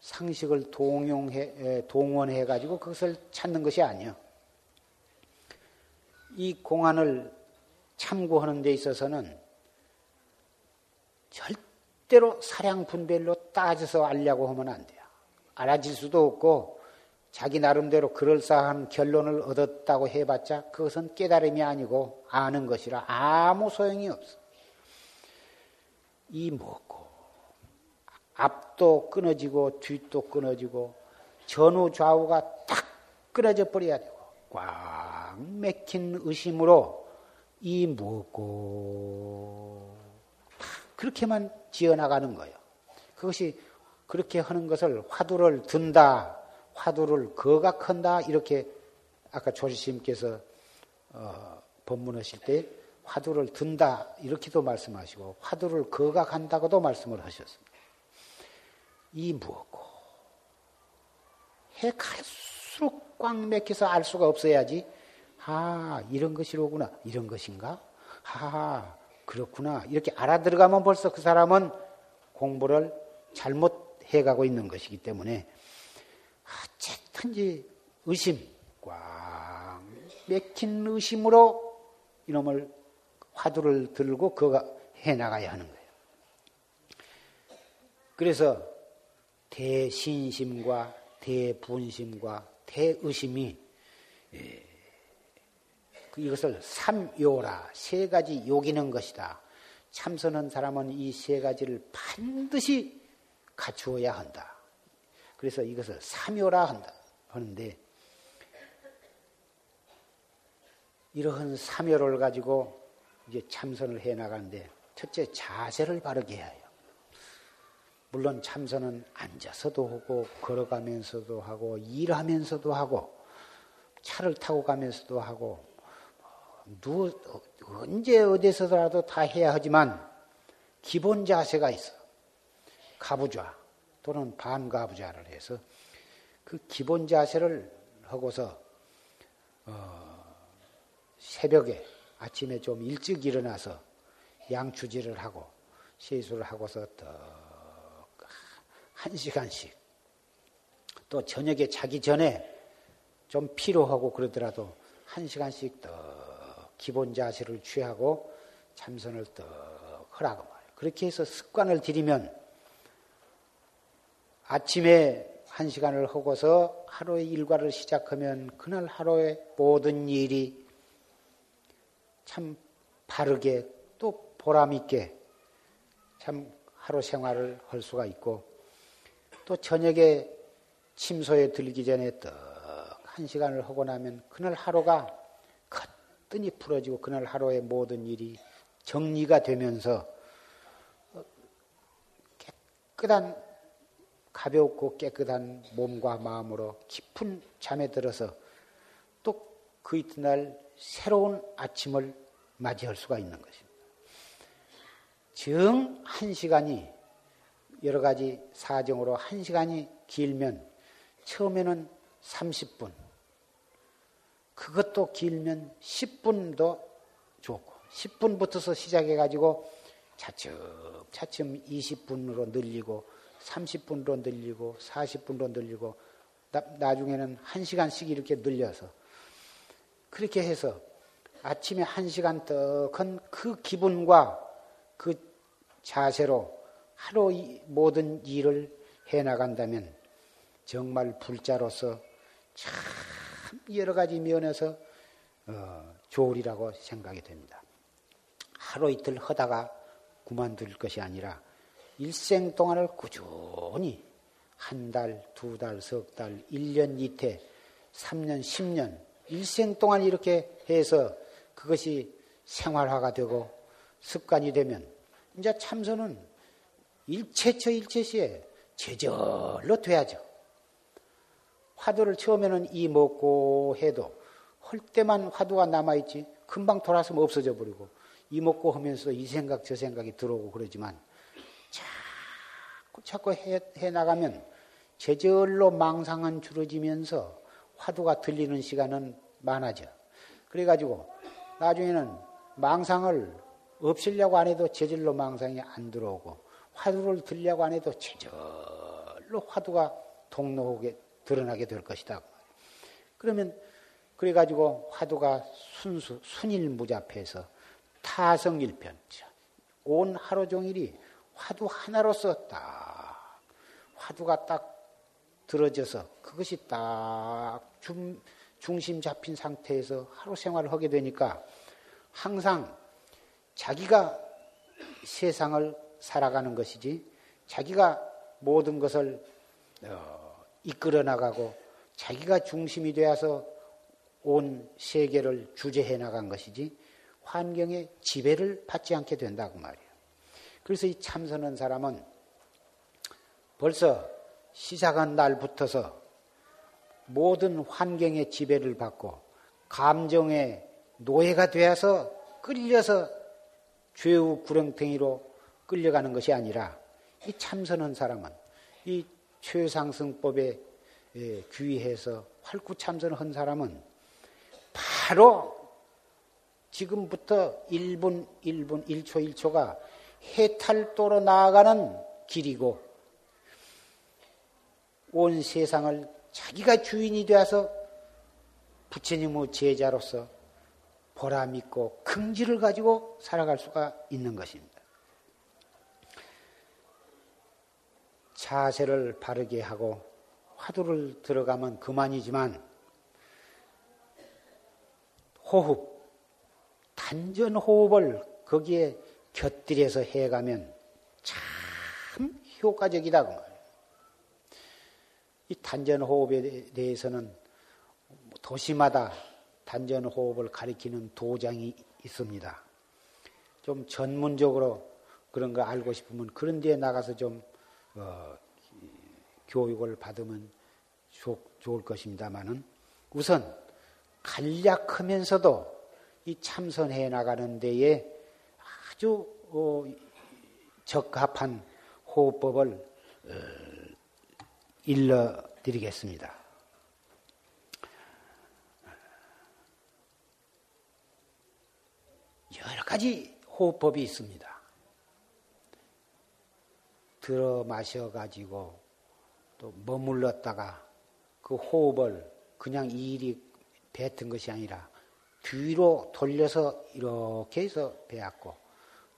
상식을 동용해, 동원해 가지고 그것을 찾는 것이 아니요. 이 공안을 참고하는 데 있어서는 절대로 사량 분별로 따져서 알려고 하면 안 돼요. 알아질 수도 없고 자기 나름대로 그럴싸한 결론을 얻었다고 해봤자 그것은 깨달음이 아니고 아는 것이라 아무 소용이 없어. 이 뭐고 앞도 끊어지고 뒤도 끊어지고 전후 좌우가 딱 끊어져 버려야 되고 꽉 맥힌 의심으로 이 뭐고 그렇게만 지어나가는 거예요. 그것이 그렇게 하는 것을 화두를 든다, 화두를 거각한다 이렇게 아까 조지스님께서 어, 법문하실 때 화두를 든다 이렇게도 말씀하시고 화두를 거각한다고도 말씀을 하셨습니다. 이 무엇고? 해 갈수록 꽉 맥혀서 알 수가 없어야지. 아 이런 것이로구나. 이런 것인가? 아 그렇구나. 이렇게 알아들어가면 벌써 그 사람은 공부를 잘못 해가고 있는 것이기 때문에 어쨌든지 의심 꽉 맥힌 의심으로 이놈을 화두를 들고 그가 해나가야 하는 거예요. 그래서 대신심과 대분심과 대의심이 예, 그 이것을 삼요라 세 가지 요기는 것이다. 참선한 사람은 이 세 가지를 반드시 갖추어야 한다. 그래서 이것을 삼요라 한다 하는데 이러한 삼요를 가지고 이제 참선을 해 나가는데 첫째 자세를 바르게 해야 해요. 물론 참선은 앉아서도 하고 걸어가면서도 하고 일하면서도 하고 차를 타고 가면서도 하고 누 언제 어디서라도 다 해야 하지만 기본 자세가 있어. 가부좌 또는 반가부좌를 해서 그 기본 자세를 하고서 어 새벽에 아침에 좀 일찍 일어나서 양추질을 하고 세수를 하고서 한 시간씩 또 저녁에 자기 전에 좀 피로하고 그러더라도 한 시간씩 더 기본 자세를 취하고 참선을 더 하라고 말이에요. 그렇게 해서 습관을 들이면 아침에 한 시간을 하고서 하루의 일과를 시작하면 그날 하루의 모든 일이 참 바르게 또 보람있게 참 하루 생활을 할 수가 있고 또 저녁에 침소에 들기 전에 떡한 시간을 하고 나면 그날 하루가 거뜬히 풀어지고 그날 하루의 모든 일이 정리가 되면서 깨끗한 가볍고 깨끗한 몸과 마음으로 깊은 잠에 들어서 또 그 이튿날 새로운 아침을 맞이할 수가 있는 것입니다. 정 한 시간이 여러 가지 사정으로 한 시간이 길면 처음에는 30분, 그것도 길면 10분도 좋고 10분부터서 시작해가지고 차츰 차츰 20분으로 늘리고 30분으로 늘리고 40분으로 늘리고 나, 중에는 1시간씩 이렇게 늘려서 그렇게 해서 아침에 1시간 떡한 그 기분과 그 자세로 하루 모든 일을 해 나간다면 정말 불자로서 참 여러 가지 면에서 어, 좋으리라고 생각이 됩니다. 하루 이틀 하다가 그만둘 것이 아니라 일생 동안을 꾸준히 한 달, 두 달, 석 달, 1년, 이태, 3년, 10년, 일생 동안 이렇게 해서 그것이 생활화가 되고 습관이 되면 이제 참선은 일체처 일체시에 제절로 돼야죠. 화두를 처음에는 이 먹고 해도 할 때만 화두가 남아있지 금방 돌아서면 없어져 버리고 이 먹고 하면서 이 생각 저 생각이 들어오고 그러지만 자꾸 자꾸 해, 해 나가면 제절로 망상은 줄어지면서 화두가 들리는 시간은 많아져. 그래가지고 나중에는 망상을 없애려고 안 해도 제절로 망상이 안 들어오고 화두를 들려고 안 해도 제절로 화두가 동로하게 드러나게 될 것이다. 그러면 그래가지고 화두가 순수 순일무잡해서 타성일편 온 하루 종일이 화두 하나로서 딱 화두가 딱 들어져서 그것이 딱 중, 중심 잡힌 상태에서 하루 생활을 하게 되니까 항상 자기가 세상을 살아가는 것이지 자기가 모든 것을 어, 이끌어 나가고 자기가 중심이 되어서 온 세계를 주재해 나간 것이지 환경의 지배를 받지 않게 된다고 말이에요. 그래서 이 참선한 사람은 벌써 시작한 날부터서 모든 환경의 지배를 받고 감정의 노예가 되어서 끌려서 죄우 구렁텅이로 끌려가는 것이 아니라 이 참선한 사람은 이 최상승법에 귀해서 활구 참선한 사람은 바로 지금부터 1분, 1분, 1초, 1초가 해탈도로 나아가는 길이고 온 세상을 자기가 주인이 되어서 부처님의 제자로서 보람 있고 긍지를 가지고 살아갈 수가 있는 것입니다. 자세를 바르게 하고 화두를 들어가면 그만이지만 호흡, 단전 호흡을 거기에 곁들여서 해가면 참 효과적이다. 그 말이에요. 이 단전 호흡에 대해서는 도시마다 단전 호흡을 가리키는 도장이 있습니다. 좀 전문적으로 그런 거 알고 싶으면 그런 데에 나가서 좀 어, 교육을 받으면 좋, 좋을 것입니다만은 우선 간략하면서도 이 참선해 나가는 데에 아주 어, 적합한 호흡법을 어, 일러드리겠습니다. 여러 가지 호흡법이 있습니다. 들어 마셔가지고 또 머물렀다가 그 호흡을 그냥 일이 뱉은 것이 아니라 뒤로 돌려서 이렇게 해서 배웠고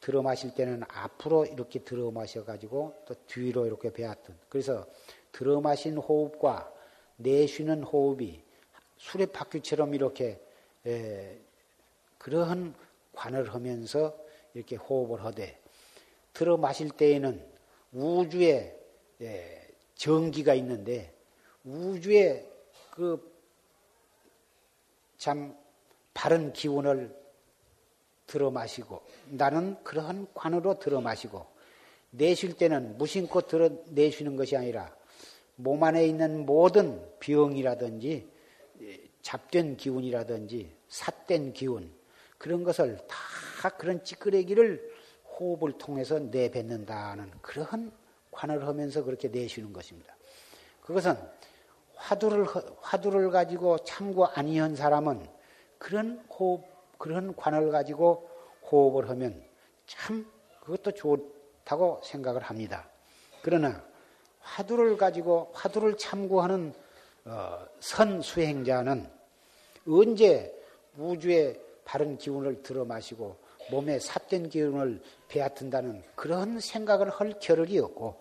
들어 마실 때는 앞으로 이렇게 들어 마셔 가지고 또 뒤로 이렇게 배웠던. 그래서 들어 마신 호흡과 내쉬는 호흡이 수레바퀴처럼 이렇게 에, 그러한 관을 하면서 이렇게 호흡을 하되 들어 마실 때에는 우주에 에, 전기가 있는데 우주에 그 참 바른 기운을 들어 마시고 나는 그러한 관으로 들어 마시고 내쉴 때는 무심코 들어 내쉬는 것이 아니라 몸 안에 있는 모든 병이라든지 잡된 기운이라든지 삿된 기운 그런 것을 다 그런 찌끄레기를 호흡을 통해서 내뱉는다는 그러한 관을 하면서 그렇게 내쉬는 것입니다. 그것은 화두를 화두를 가지고 참고 아니한 사람은 그런 호흡 그런 관을 가지고 호흡을 하면 참 그것도 좋다고 생각을 합니다. 그러나 화두를 가지고 화두를 참고하는 어, 선 수행자는 언제 우주의 바른 기운을 들어 마시고 몸에 삿된 기운을 배앗든다는 그런 생각을 할 겨를이 없고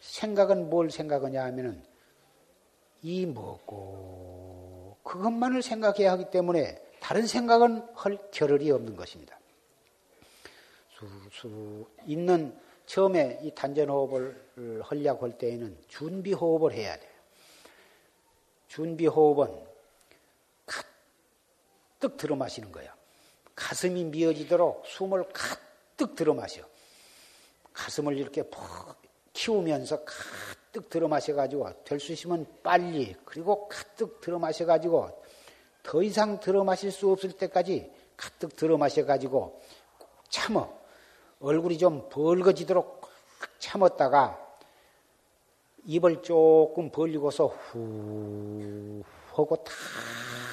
생각은 뭘 생각하냐 하면은 이 먹고 그것만을 생각해야 하기 때문에 다른 생각은 할 겨를이 없는 것입니다. 수수 있는 처음에 이 단전호흡을 하려고 할 때에는 준비호흡을 해야 돼요. 준비호흡은 가득 들어 마시는 거예요. 가슴이 미어지도록 숨을 가득 들어 마셔. 가슴을 이렇게 푹 키우면서 가득 들어 마셔가지고 될 수 있으면 빨리 그리고 가득 들어 마셔가지고 더 이상 들어 마실 수 없을 때까지 가득 들어 마셔가지고 참어 얼굴이 좀 벌거지도록 참았다가 입을 조금 벌리고서 후 하고 다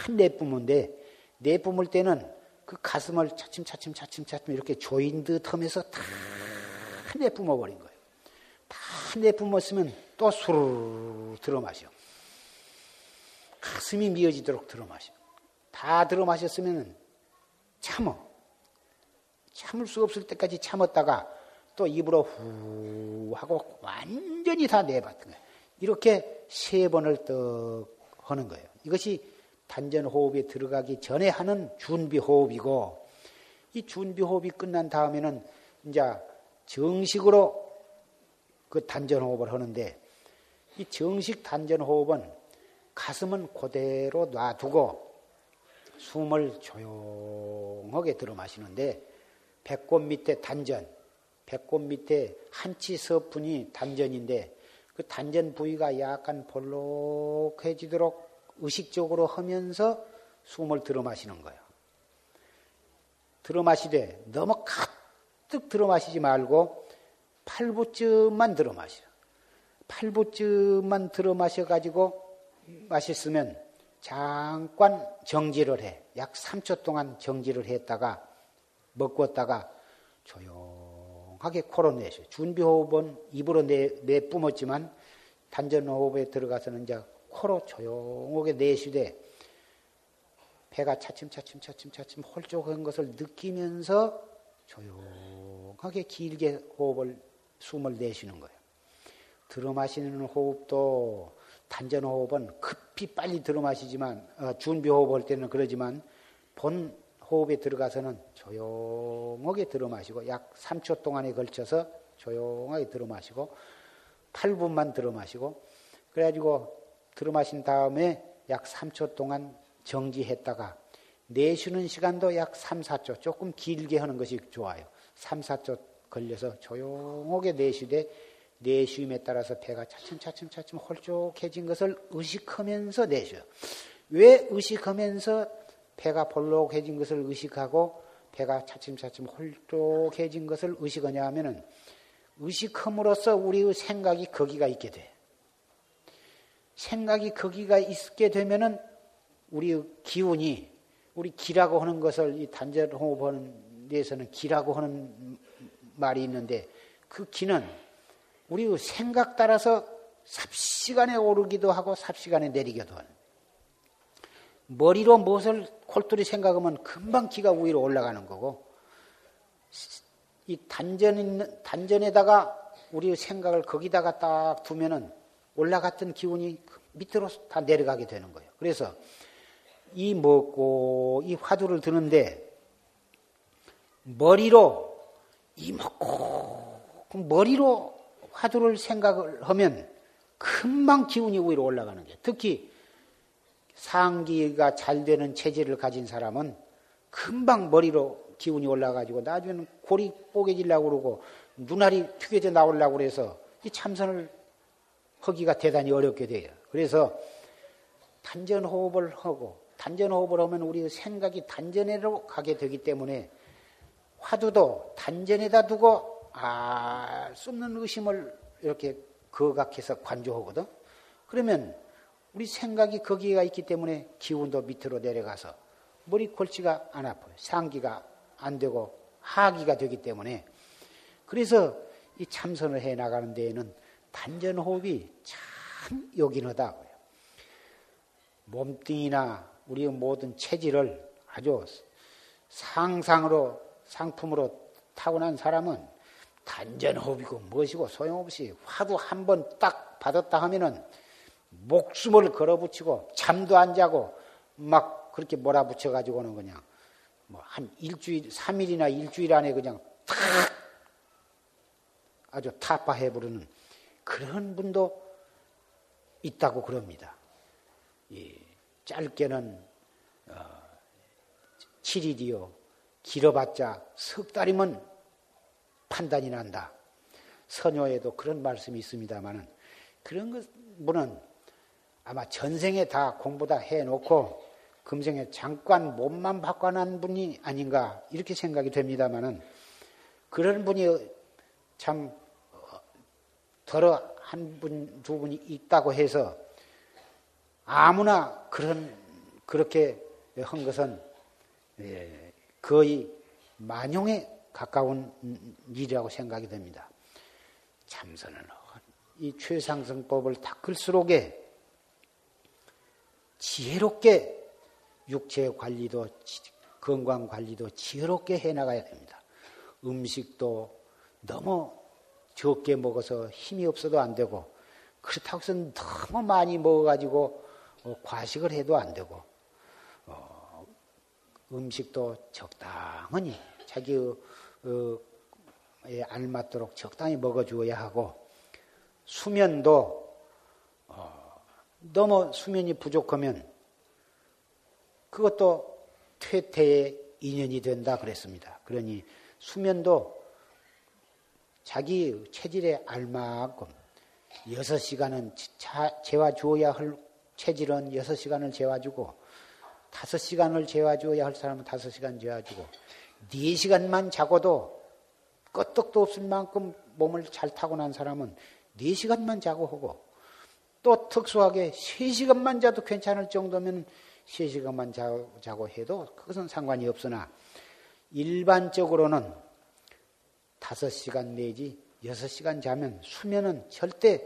내뿜는데 내뿜을 때는 그 가슴을 차츰차츰 차츰차츰 이렇게 조인 듯 하면서 다 내뿜어 버린 거예요. 다 내뿜었으면 또 수르르 들어 마셔. 가슴이 미어지도록 들어 마셔. 다 들어 마셨으면 참어. 참을 수 없을 때까지 참았다가 또 입으로 후 하고 완전히 다 내봤던 거예요. 이렇게 세 번을 떡 하는 거예요. 이것이 단전 호흡에 들어가기 전에 하는 준비 호흡이고 이 준비 호흡이 끝난 다음에는 이제 정식으로 그 단전 호흡을 하는데 이 정식 단전 호흡은 가슴은 그대로 놔두고 숨을 조용하게 들어 마시는데 배꼽 밑에 단전, 배꼽 밑에 한치 서푼이 단전인데 그 단전 부위가 약간 볼록해지도록 의식적으로 하면서 숨을 들어 마시는 거예요. 들어 마시되 너무 가득 들어 마시지 말고 8부쯤만 들어 마셔. 8부쯤만 들어 마셔 가지고 마셨으면 잠깐 정지를 해. 약 3초 동안 정지를 했다가 먹었다가 조용하게 코로 내쉬어. 준비 호흡은 입으로 내, 내 뿜었지만 단전 호흡에 들어가서는 이제 코로 조용하게 내쉬되 배가 차츰차츰 차츰차츰 홀쭉한 것을 느끼면서 조용하게 길게 호흡을 숨을 내쉬는 거예요. 들어 마시는 호흡도 단전 호흡은 급히 빨리 들어 마시지만 어, 준비 호흡 할 때는 그러지만 본 호흡에 들어가서는 조용하게 들어 마시고 약 3초 동안에 걸쳐서 조용하게 들어 마시고 8분만 들어 마시고 그래가지고 들어 마신 다음에 약 3초 동안 정지했다가 내쉬는 시간도 약 3, 4초 조금 길게 하는 것이 좋아요. 3, 4초 걸려서 조용하게 내쉬되 내쉬임에 따라서 배가 차츰차츰 차츰 홀쭉해진 것을 의식하면서 내쉬어요. 왜 의식하면서 배가 볼록해진 것을 의식하고 배가 차츰차츰 홀쭉해진 것을 의식하냐 하면은 의식함으로써 우리의 생각이 거기가 있게 돼. 생각이 거기가 있게 되면은 우리 기운이 우리 기라고 하는 것을 이 단절 호흡하는 데에서는 기라고 하는 말이 있는데 그 기는 우리 생각 따라서 삽시간에 오르기도 하고 삽시간에 내리기도 하는 머리로 무엇을 콜똘히 생각하면 금방 기가 위로 올라가는 거고 이 단전 단전에다가 우리 생각을 거기다가 딱 두면은 올라갔던 기운이 밑으로 다 내려가게 되는 거예요. 그래서 이 먹고 이 화두를 드는데 머리로 이 먹고 머리로 화두를 생각을 하면 금방 기운이 위로 올라가는 게 특히 상기가 잘 되는 체질을 가진 사람은 금방 머리로 기운이 올라가지고 나중에는 골이 뽀개지려고 그러고 눈알이 튀겨져 나오려고 그래서 이 참선을 하기가 대단히 어렵게 돼요. 그래서 단전 호흡을 하고 단전 호흡을 하면 우리 생각이 단전으로 가게 되기 때문에 화두도 단전에다 두고 알 수 없는 의심을 이렇게 거각해서 관조하거든. 그러면 우리 생각이 거기가 있기 때문에 기운도 밑으로 내려가서 머리 골치가 안 아파요. 상기가 안 되고 하기가 되기 때문에 그래서 이 참선을 해 나가는 데에는 단전 호흡이 참 요긴하다고요. 몸뚱이나 우리의 모든 체질을 아주 상상으로 상품으로 타고난 사람은 단전 호흡이고 무엇이고 소용없이 화두 한 번 딱 받았다 하면은 목숨을 걸어붙이고 잠도 안 자고 막 그렇게 몰아붙여 가지고는 그냥 뭐 한 일주일, 3일이나 일주일 안에 그냥 탁 아주 타파해 부르는 그런 분도 있다고 그럽니다. 예, 짧게는 어, 7일이요. 길어봤자 석 달이면 판단이 난다. 선녀에도 그런 말씀이 있습니다만은 그런 분은 아마 전생에 다 공부 다 해놓고 금생에 잠깐 몸만 바꿔난 분이 아닌가 이렇게 생각이 됩니다만은 그런 분이 참 더러 한 분, 두 분이 있다고 해서 아무나 그런, 그렇게 한 것은 예, 거의 만용에 가까운 일이라고 생각이 됩니다. 참선은 이 최상승법을 닦을수록에 지혜롭게 육체 관리도 건강 관리도 지혜롭게 해 나가야 됩니다. 음식도 너무 적게 먹어서 힘이 없어도 안 되고 그렇다고 해서 너무 많이 먹어가지고 어, 과식을 해도 안 되고 어, 음식도 적당히 자기 어, 에 알맞도록 적당히 먹어주어야 하고 수면도 어, 너무 수면이 부족하면 그것도 퇴퇴의 인연이 된다 그랬습니다. 그러니 수면도 자기 체질에 알만큼 6시간은 재워주어야 할 체질은 6시간을 재워주고 5시간을 재워주어야 할 사람은 5시간 재워주고 4시간만 자고도 끄떡도 없을 만큼 몸을 잘 타고난 사람은 4시간만 자고 하고 또 특수하게 3시간만 자도 괜찮을 정도면 3시간만 자고 해도 그것은 상관이 없으나 일반적으로는 5시간 내지 6시간 자면 수면은 절대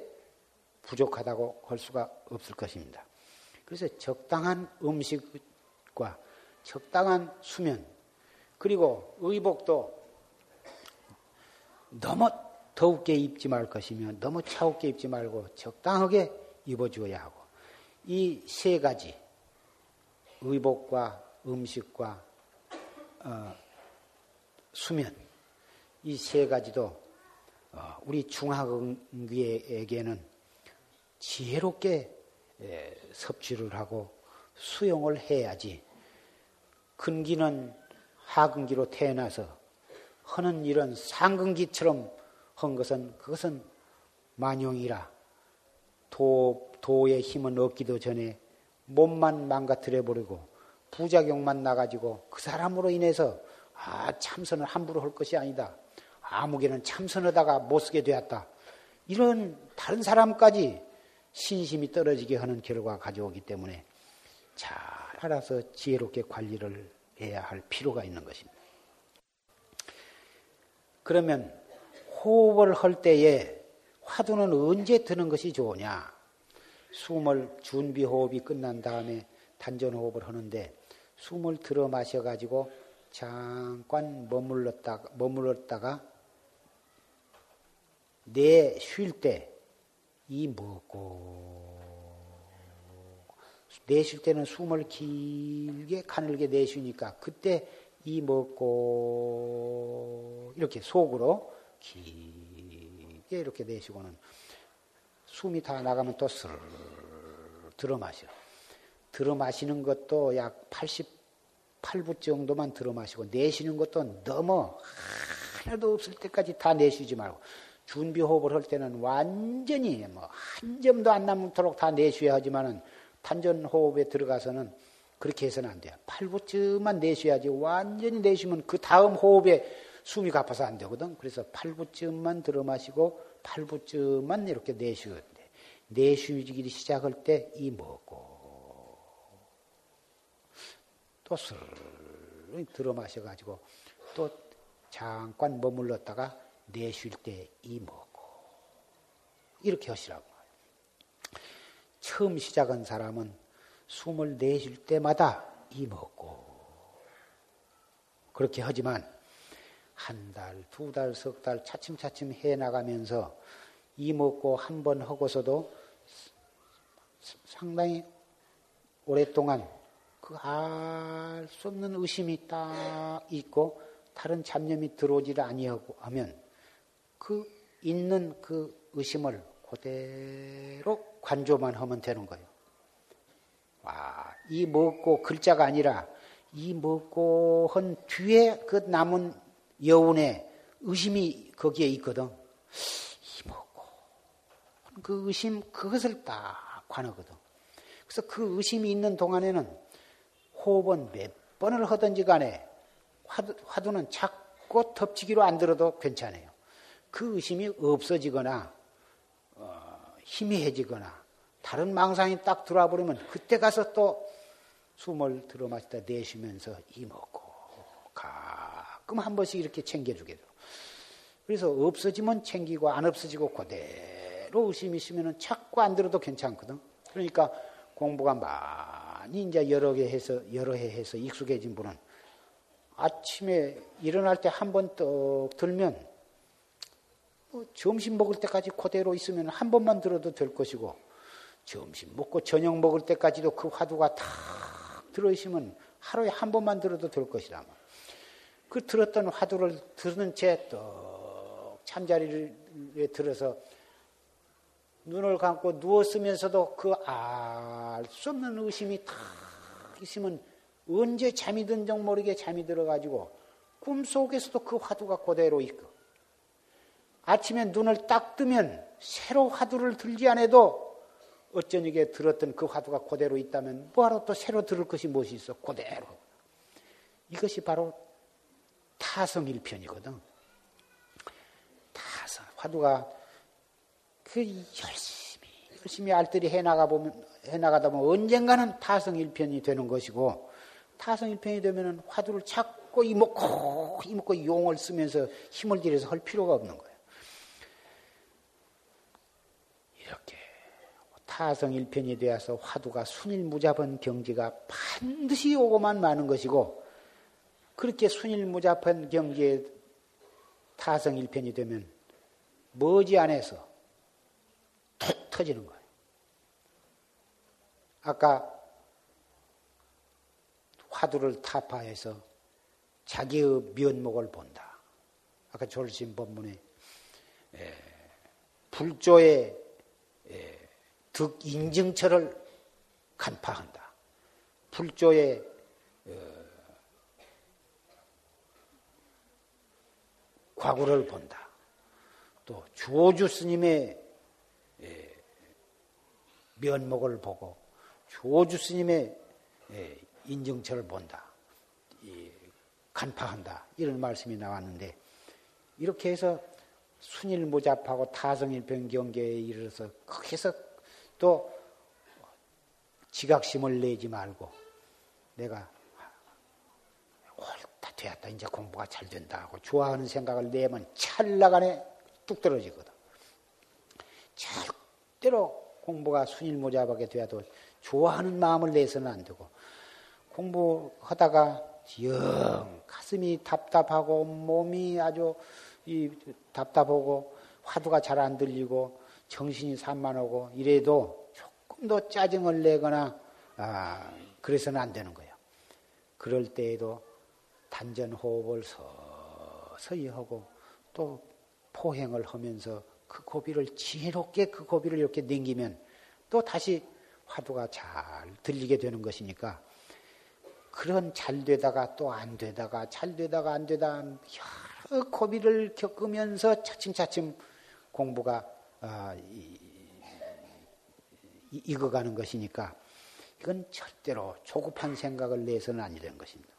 부족하다고 할 수가 없을 것입니다. 그래서 적당한 음식과 적당한 수면, 그리고 의복도 너무 더웁게 입지 말 것이며 너무 차갑게 입지 말고 적당하게 입어주어야 하고 이 세 가지 의복과 음식과 어, 수면 이 세 가지도 어, 우리 중학응귀에게는 지혜롭게 섭취를 하고 수용을 해야지 근기는 하근기로 태어나서 하는 일은 상근기처럼 한 것은 그것은 만용이라 도, 도의 힘은 없기도 전에 몸만 망가뜨려 버리고 부작용만 나가지고 그 사람으로 인해서 아 참선을 함부로 할 것이 아니다. 아무개는 참선하다가 못 쓰게 되었다. 이런 다른 사람까지 신심이 떨어지게 하는 결과가 가져오기 때문에 잘 알아서 지혜롭게 관리를 해야 할 필요가 있는 것입니다. 그러면 호흡을 할 때에 화두는 언제 드는 것이 좋으냐? 숨을 준비 호흡이 끝난 다음에 단전 호흡을 하는데 숨을 들어 마셔 가지고 잠깐 머물렀다가 머물렀다가 내 쉴 때 이 먹고 내쉴 때는 숨을 길게 가늘게 내쉬니까 그때 이 먹고 이렇게 속으로 길게 이렇게 내쉬고는 숨이 다 나가면 또 슬 들어 마셔. 들어 마시는 것도 약 88부 정도만 들어 마시고 내쉬는 것도 너무 하나도 없을 때까지 다 내쉬지 말고 준비 호흡을 할 때는 완전히 뭐 한 점도 안 남도록 다 내쉬어야 하지만은 단전 호흡에 들어가서는 그렇게 해서는 안 돼요. 8부쯤만 내쉬어야지 완전히 내쉬면 그 다음 호흡에 숨이 가빠서 안 되거든. 그래서 8부쯤만 들어 마시고 8부쯤만 이렇게 돼. 내쉬기 시작할 때 이 먹고 또슬 들어 마셔가지고 또 잠깐 머물렀다가 내쉴 때 이 먹고 이렇게 하시라고. 처음 시작한 사람은 숨을 내쉴 때마다 이 먹고. 그렇게 하지만 한 달, 두 달, 석 달 차츰차츰 해 나가면서 이 먹고 한 번 하고서도 상당히 오랫동안 그 알 수 없는 의심이 딱 있고 다른 잡념이 들어오질 아니하고 하면 그 있는 그 의심을 그대로 관조만 하면 되는 거예요. 와, 이 먹고 글자가 아니라 이 먹고 한 뒤에 그 남은 여운에 의심이 거기에 있거든. 이 먹고 그 의심 그것을 딱 관하거든. 그래서 그 의심이 있는 동안에는 호흡은 몇 번을 하든지 간에 화두, 화두는 자꾸 덮치기로 안 들어도 괜찮아요. 그 의심이 없어지거나 어, 희미해지거나 다른 망상이 딱 들어와 버리면 그때 가서 또 숨을 들어 마시다 내쉬면서 이먹고 가끔 한 번씩 이렇게 챙겨주게 돼요. 그래서 없어지면 챙기고 안 없어지고 그대로 의심이 있으면 자꾸 안 들어도 괜찮거든. 그러니까 공부가 많이 이제 여러 개 해서 여러 해 해서 익숙해진 분은 아침에 일어날 때 한 번 떡 들면 뭐 점심 먹을 때까지 그대로 있으면 한 번만 들어도 될 것이고 점심 먹고 저녁 먹을 때까지도 그 화두가 탁 들어있으면 하루에 한 번만 들어도 될 것이다. 그 들었던 화두를 들은 채 떡 참자리에 들어서 눈을 감고 누웠으면서도 그 알 수 없는 의심이 탁 있으면 언제 잠이 든적 모르게 잠이 들어가지고 꿈속에서도 그 화두가 그대로 있고 아침에 눈을 딱 뜨면 새로 화두를 들지 않아도 어쩌니게 들었던 그 화두가 그대로 있다면 뭐하러 또 새로 들을 것이 무엇이 있어? 그대로. 이것이 바로 타성일편이거든. 타성. 화두가 그 열심히, 열심히 알뜰히 해나가 보면, 해나가다 보면 언젠가는 타성일편이 되는 것이고, 타성일편이 되면은 화두를 찾고 이먹고, 이먹고 용을 쓰면서 힘을 들여서 할 필요가 없는 거예요. 이렇게 타성 일편이 되어서 화두가 순일무잡한 경지가 반드시 오고만 마는 것이고 그렇게 순일무잡한 경지에 타성 일편이 되면 머지않아서 툭 터지는 거예요. 아까 화두를 타파해서 자기의 면목을 본다. 아까 졸심 법문에 불조의 득 인증처를 간파한다. 불조의 어, 과거를 본다. 또 주오주 스님의 예, 면목을 보고 주오주 스님의 예, 인증처를 본다. 간파한다. 이런 말씀이 나왔는데 이렇게 해서 순일무잡하고 타성일병 경계에 이르러서 거기서 또 지각심을 내지 말고 내가 옳다 되었다 이제 공부가 잘 된다 하고 좋아하는 생각을 내면 찰나간에 뚝 떨어지거든. 절대로 공부가 순일모잡하게 되어도 좋아하는 마음을 내서는 안 되고 공부하다가 영 가슴이 답답하고 몸이 아주 이 답답하고 화두가 잘 안 들리고 정신이 산만하고 이래도 조금 더 짜증을 내거나 아, 그래서는 안 되는 거예요. 그럴 때에도 단전 호흡을 서서히 하고 또 포행을 하면서 그 고비를 지혜롭게 그 고비를 이렇게 넘기면 또 다시 화두가 잘 들리게 되는 것이니까 그런 잘 되다가 또 안 되다가 잘 되다가 안 되다 여러 고비를 겪으면서 차츰차츰 공부가 아, 익어가는 것이니까 이건 절대로 조급한 생각을 내서는 아니 되는 것입니다.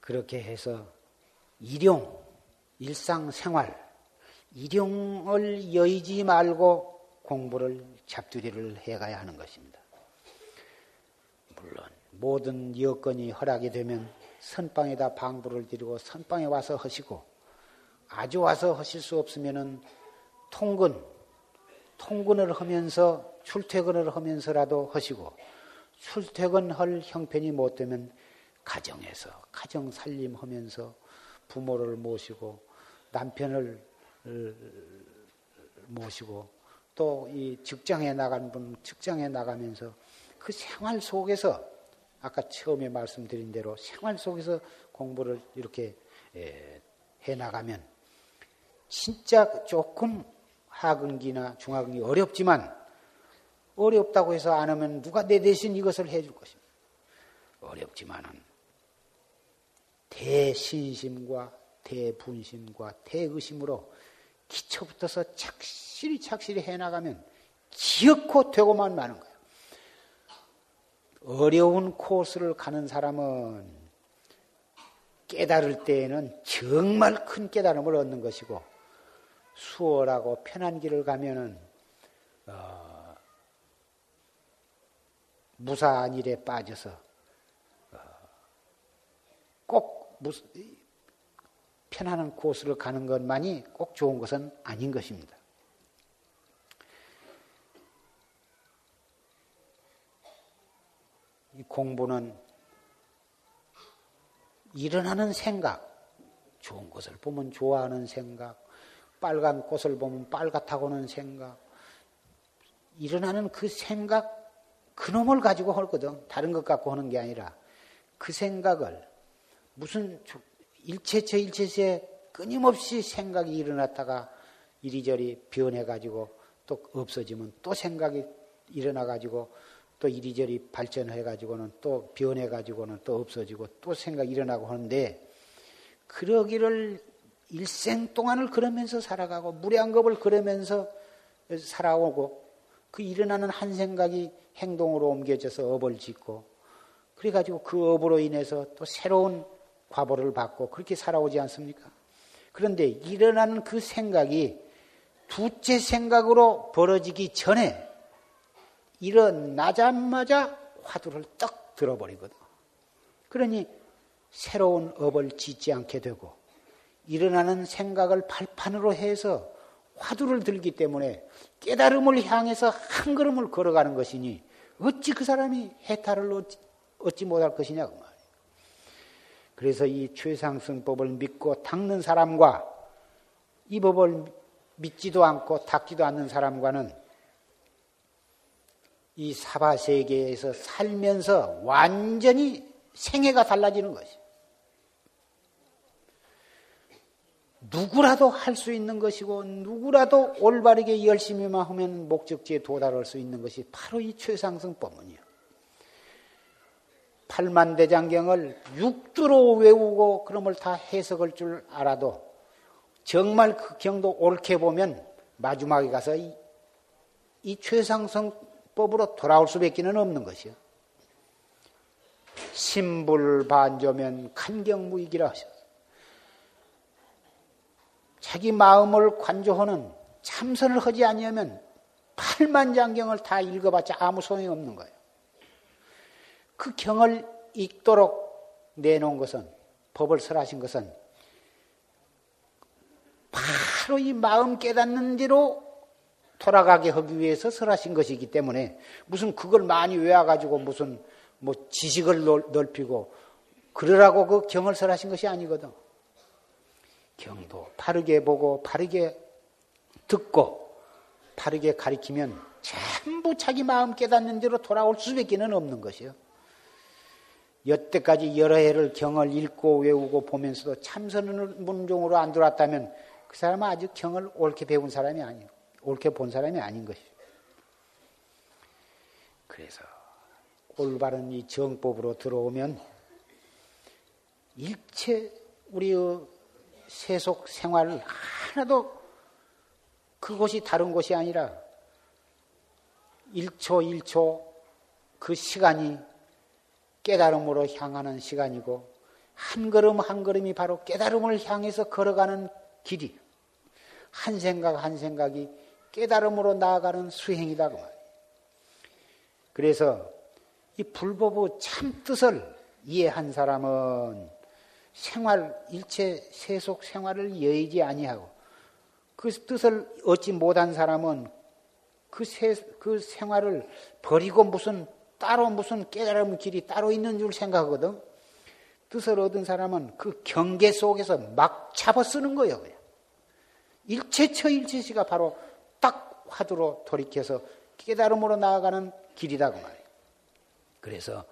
그렇게 해서 일용, 일상생활, 일용을 여의지 말고 공부를 잡두리를 해가야 하는 것입니다. 물론 모든 여건이 허락이 되면 선방에다 방부를 드리고 선방에 와서 하시고 아주 와서 하실 수 없으면은 통근, 통근을 하면서 출퇴근을 하면서라도 하시고 출퇴근할 형편이 못 되면 가정에서 가정 살림하면서 부모를 모시고 남편을 모시고 또 이 직장에 나간 분 직장에 나가면서 그 생활 속에서 아까 처음에 말씀드린 대로 생활 속에서 공부를 이렇게 해 나가면 진짜 조금 하근기나 중하근기 어렵지만 어렵다고 해서 안 하면 누가 내 대신 이것을 해줄 것입니다. 어렵지만은 대신심과 대분심과 대의심으로 기초부터서 착실히 착실히 해나가면 기어코 되고만 마는 거예요. 어려운 코스를 가는 사람은 깨달을 때에는 정말 큰 깨달음을 얻는 것이고 수월하고 편한 길을 가면은 어, 무사한 일에 빠져서 어, 꼭 무슨 편안한 코스를 가는 것만이 꼭 좋은 것은 아닌 것입니다. 이 공부는 일어나는 생각, 좋은 것을 보면 좋아하는 생각, 빨간 꽃을 보면 빨갛다고는 생각, 일어나는 그 생각, 그 놈을 가지고 하거든. 다른 것 갖고 하는 게 아니라 그 생각을 무슨 일체처 일체처에 끊임없이 생각이 일어났다가 이리저리 변해가지고 또 없어지면 또 생각이 일어나가지고 또 이리저리 발전해가지고는 또 변해가지고는 또 없어지고 또 생각이 일어나고 하는데 그러기를 일생 동안을 그러면서 살아가고 무량겁을 그러면서 살아오고 그 일어나는 한 생각이 행동으로 옮겨져서 업을 짓고 그래가지고 그 업으로 인해서 또 새로운 과보를 받고 그렇게 살아오지 않습니까? 그런데 일어나는 그 생각이 두째 생각으로 벌어지기 전에 일어나자마자 화두를 떡 들어버리거든. 그러니 새로운 업을 짓지 않게 되고 일어나는 생각을 발판으로 해서 화두를 들기 때문에 깨달음을 향해서 한 걸음을 걸어가는 것이니 어찌 그 사람이 해탈을 얻지, 얻지 못할 것이냐 그 말이에요. 그래서 이 최상승법을 믿고 닦는 사람과 이 법을 믿지도 않고 닦지도 않는 사람과는 이 사바 세계에서 살면서 완전히 생애가 달라지는 것이. 누구라도 할 수 있는 것이고 누구라도 올바르게 열심히만 하면 목적지에 도달할 수 있는 것이 바로 이 최상승법문이요. 팔만대장경을 육두로 외우고 그놈을 다 해석할 줄 알아도 정말 그 경도 옳게 보면 마지막에 가서 이, 이 최상승법으로 돌아올 수밖에 는 없는 것이요. 신불반조면 간경무익이라 하셨어. 자기 마음을 관조하는 참선을 하지 아니하면 팔만장경을 다 읽어봤자 아무 소용이 없는 거예요. 그 경을 읽도록 내놓은 것은 법을 설하신 것은 바로 이 마음 깨닫는 대로 돌아가게 하기 위해서 설하신 것이기 때문에 무슨 그걸 많이 외워가지고 무슨 뭐 지식을 넓히고 그러라고 그 경을 설하신 것이 아니거든. 경도 바르게 보고 바르게 듣고 바르게 가리키면 전부 자기 마음 깨닫는 대로 돌아올 수밖에 없는 것이요. 여태까지 여러 해를 경을 읽고 외우고 보면서도 참선을 문종으로 안 들어왔다면 그 사람은 아직 경을 옳게 배운 사람이 아니에요. 옳게 본 사람이 아닌 것이요. 그래서 올바른 이 정법으로 들어오면 일체 우리의 세속 생활 하나도 그곳이 다른 곳이 아니라 1초 1초 그 시간이 깨달음으로 향하는 시간이고 한 걸음 한 걸음이 바로 깨달음을 향해서 걸어가는 길이 한 생각 한 생각이 깨달음으로 나아가는 수행이다 그 말이에요. 그래서 이 불법의 참 뜻을 이해한 사람은 생활 일체 세속 생활을 여의지 아니하고 그 뜻을 얻지 못한 사람은 그, 세, 그 생활을 버리고 무슨 따로 무슨 깨달음 길이 따로 있는 줄 생각하거든. 뜻을 얻은 사람은 그 경계 속에서 막 잡아 쓰는 거예요. 그냥. 일체처 일체시가 바로 딱 화두로 돌이켜서 깨달음으로 나아가는 길이다 그 말이에요. 그래서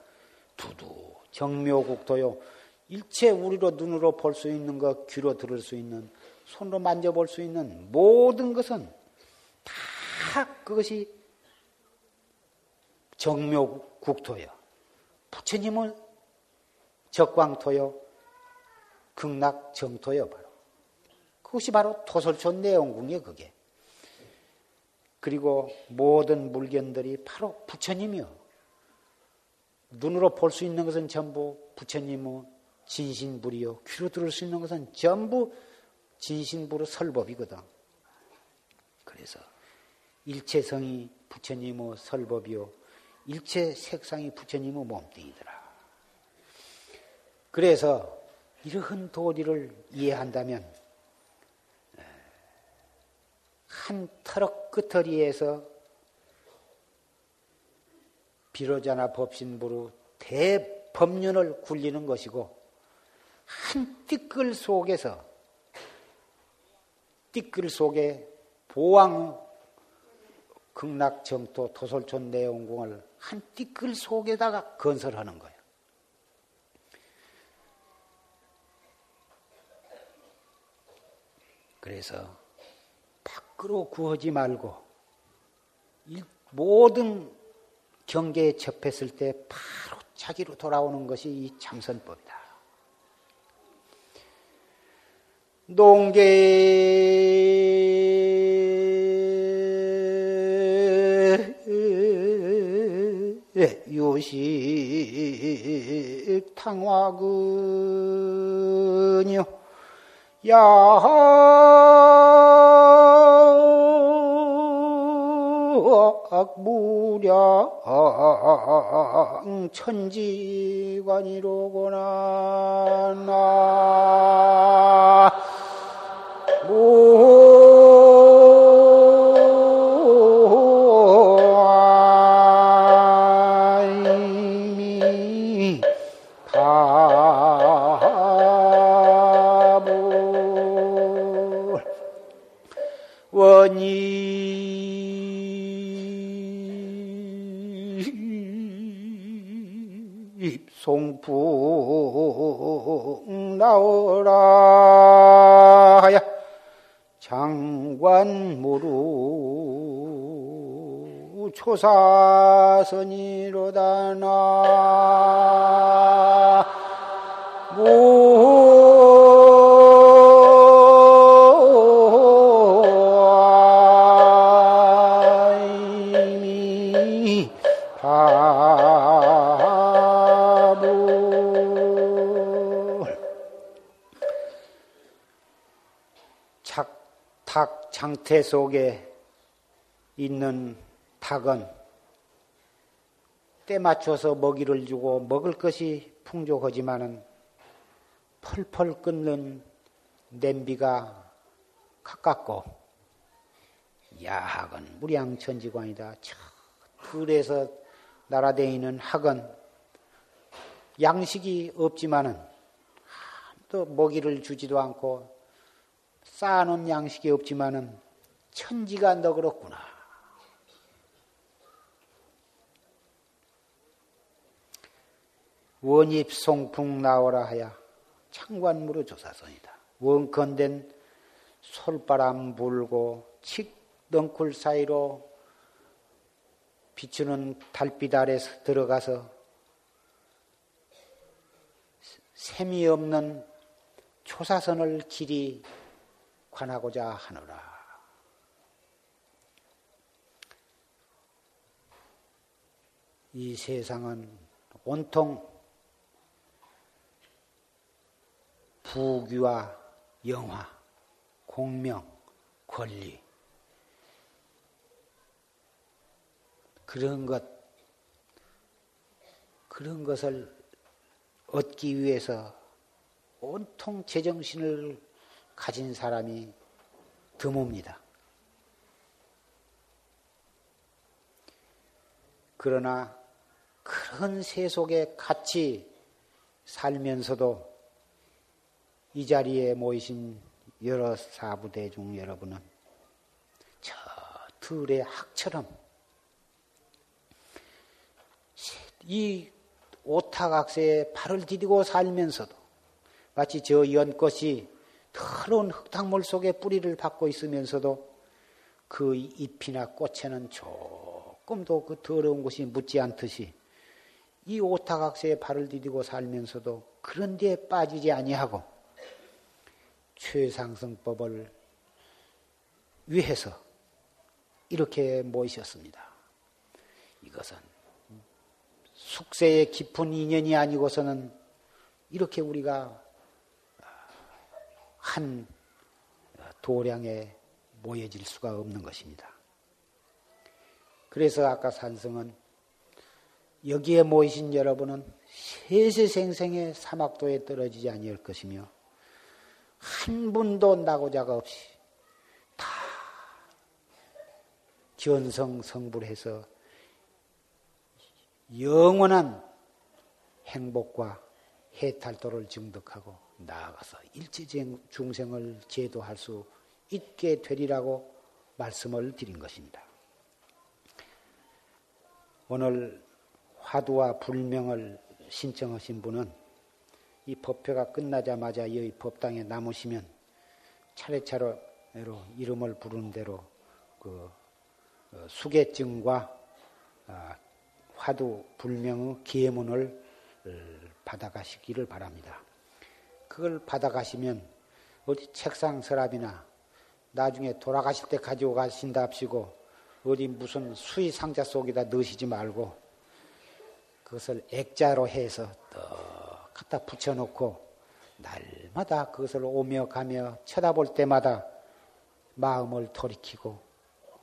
두두 정묘국도요. 일체 우리로 눈으로 볼 수 있는 것, 귀로 들을 수 있는, 손으로 만져볼 수 있는 모든 것은 다 그것이 정묘국토요. 부처님은 적광토요. 극락정토요. 바로. 그것이 바로 토설촌 내용궁이에요. 그게. 그리고 모든 물견들이 바로 부처님이요. 눈으로 볼 수 있는 것은 전부 부처님의 진신불이요. 귀로 들을 수 있는 것은 전부 진신불의 설법이거든. 그래서 일체성이 부처님의 설법이요. 일체 색상이 부처님의 몸뚱이더라. 그래서 이러한 도리를 이해한다면 한 터럭 끝터리에서 비로자나 법신부로 대법륜을 굴리는 것이고 한 띠끌 속에서 띠끌 속에 보왕 극락 정토 도솔촌 내용궁을 한 띠끌 속에다가 건설하는 거예요. 그래서 밖으로 구하지 말고 모든 경계에 접했을 때 바로 자기로 돌아오는 것이 이 참선법이다. 농계. 요식 탕화근요. 약무 량 천지관이로구나 나 송풍 나오라 하야 장관무루 초사선이로다 나 상태 속에 있는 닭은 때 맞춰서 먹이를 주고 먹을 것이 풍족하지만은 펄펄 끓는 냄비가 가깝고 야학은 무량천지관이다. 저 들에서 날아다니는 학은 양식이 없지만은 또 먹이를 주지도 않고 쌓아놓은 양식이 없지만은 천지가 너그럽구나. 원입 송풍 나오라 하야 창관무로 조사선이다. 원컨된 솔바람 불고 칙덩쿨 사이로 비추는 달빛 아래서 들어가서 샘이 없는 초사선을 길이 관하고자 하노라. 이 세상은 온통 부귀와 영화, 공명, 권리 그런 것 그런 것을 얻기 위해서 온통 제정신을 가진 사람이 드뭅니다. 그러나 그런 세속에 같이 살면서도 이 자리에 모이신 여러 사부대 중 여러분은 저 들의 학처럼 이 오타각세에 발을 디디고 살면서도 마치 저 연꽃이 더러운 흙탕물 속에 뿌리를 받고 있으면서도 그 잎이나 꽃에는 조금도 그 더러운 것이 묻지 않듯이 이 오타각세에 발을 디디고 살면서도 그런 데에 빠지지 아니하고 최상승법을 위해서 이렇게 모이셨습니다. 이것은 숙세의 깊은 인연이 아니고서는 이렇게 우리가 한 도량에 모여질 수가 없는 것입니다. 그래서 아까 산성은 여기에 모이신 여러분은 세세생생의 사막도에 떨어지지 아니할 것이며 한 분도 나고자가 없이 다 견성 성불해서 영원한 행복과 해탈도를 증득하고 나아가서 일체 중생을 제도할 수 있게 되리라고 말씀을 드린 것입니다. 오늘 화두와 불명을 신청하신 분은 이 법회가 끝나자마자 이 법당에 남으시면 차례차례로 이름을 부르는 대로 그 어, 수계증과 아, 화두 불명의 기문을 어, 받아가시기를 바랍니다. 그걸 받아가시면 어디 책상 서랍이나 나중에 돌아가실 때 가지고 가신답시고 어디 무슨 수의 상자 속에다 넣으시지 말고 그것을 액자로 해서 딱 갖다 붙여놓고 날마다 그것을 오며 가며 쳐다볼 때마다 마음을 돌이키고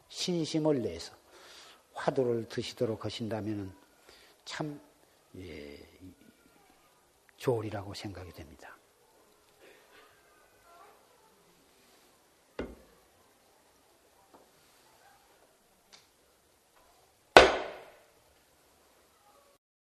신심을 내서 화두를 드시도록 하신다면 참 예, 좋으리라고 생각이 됩니다.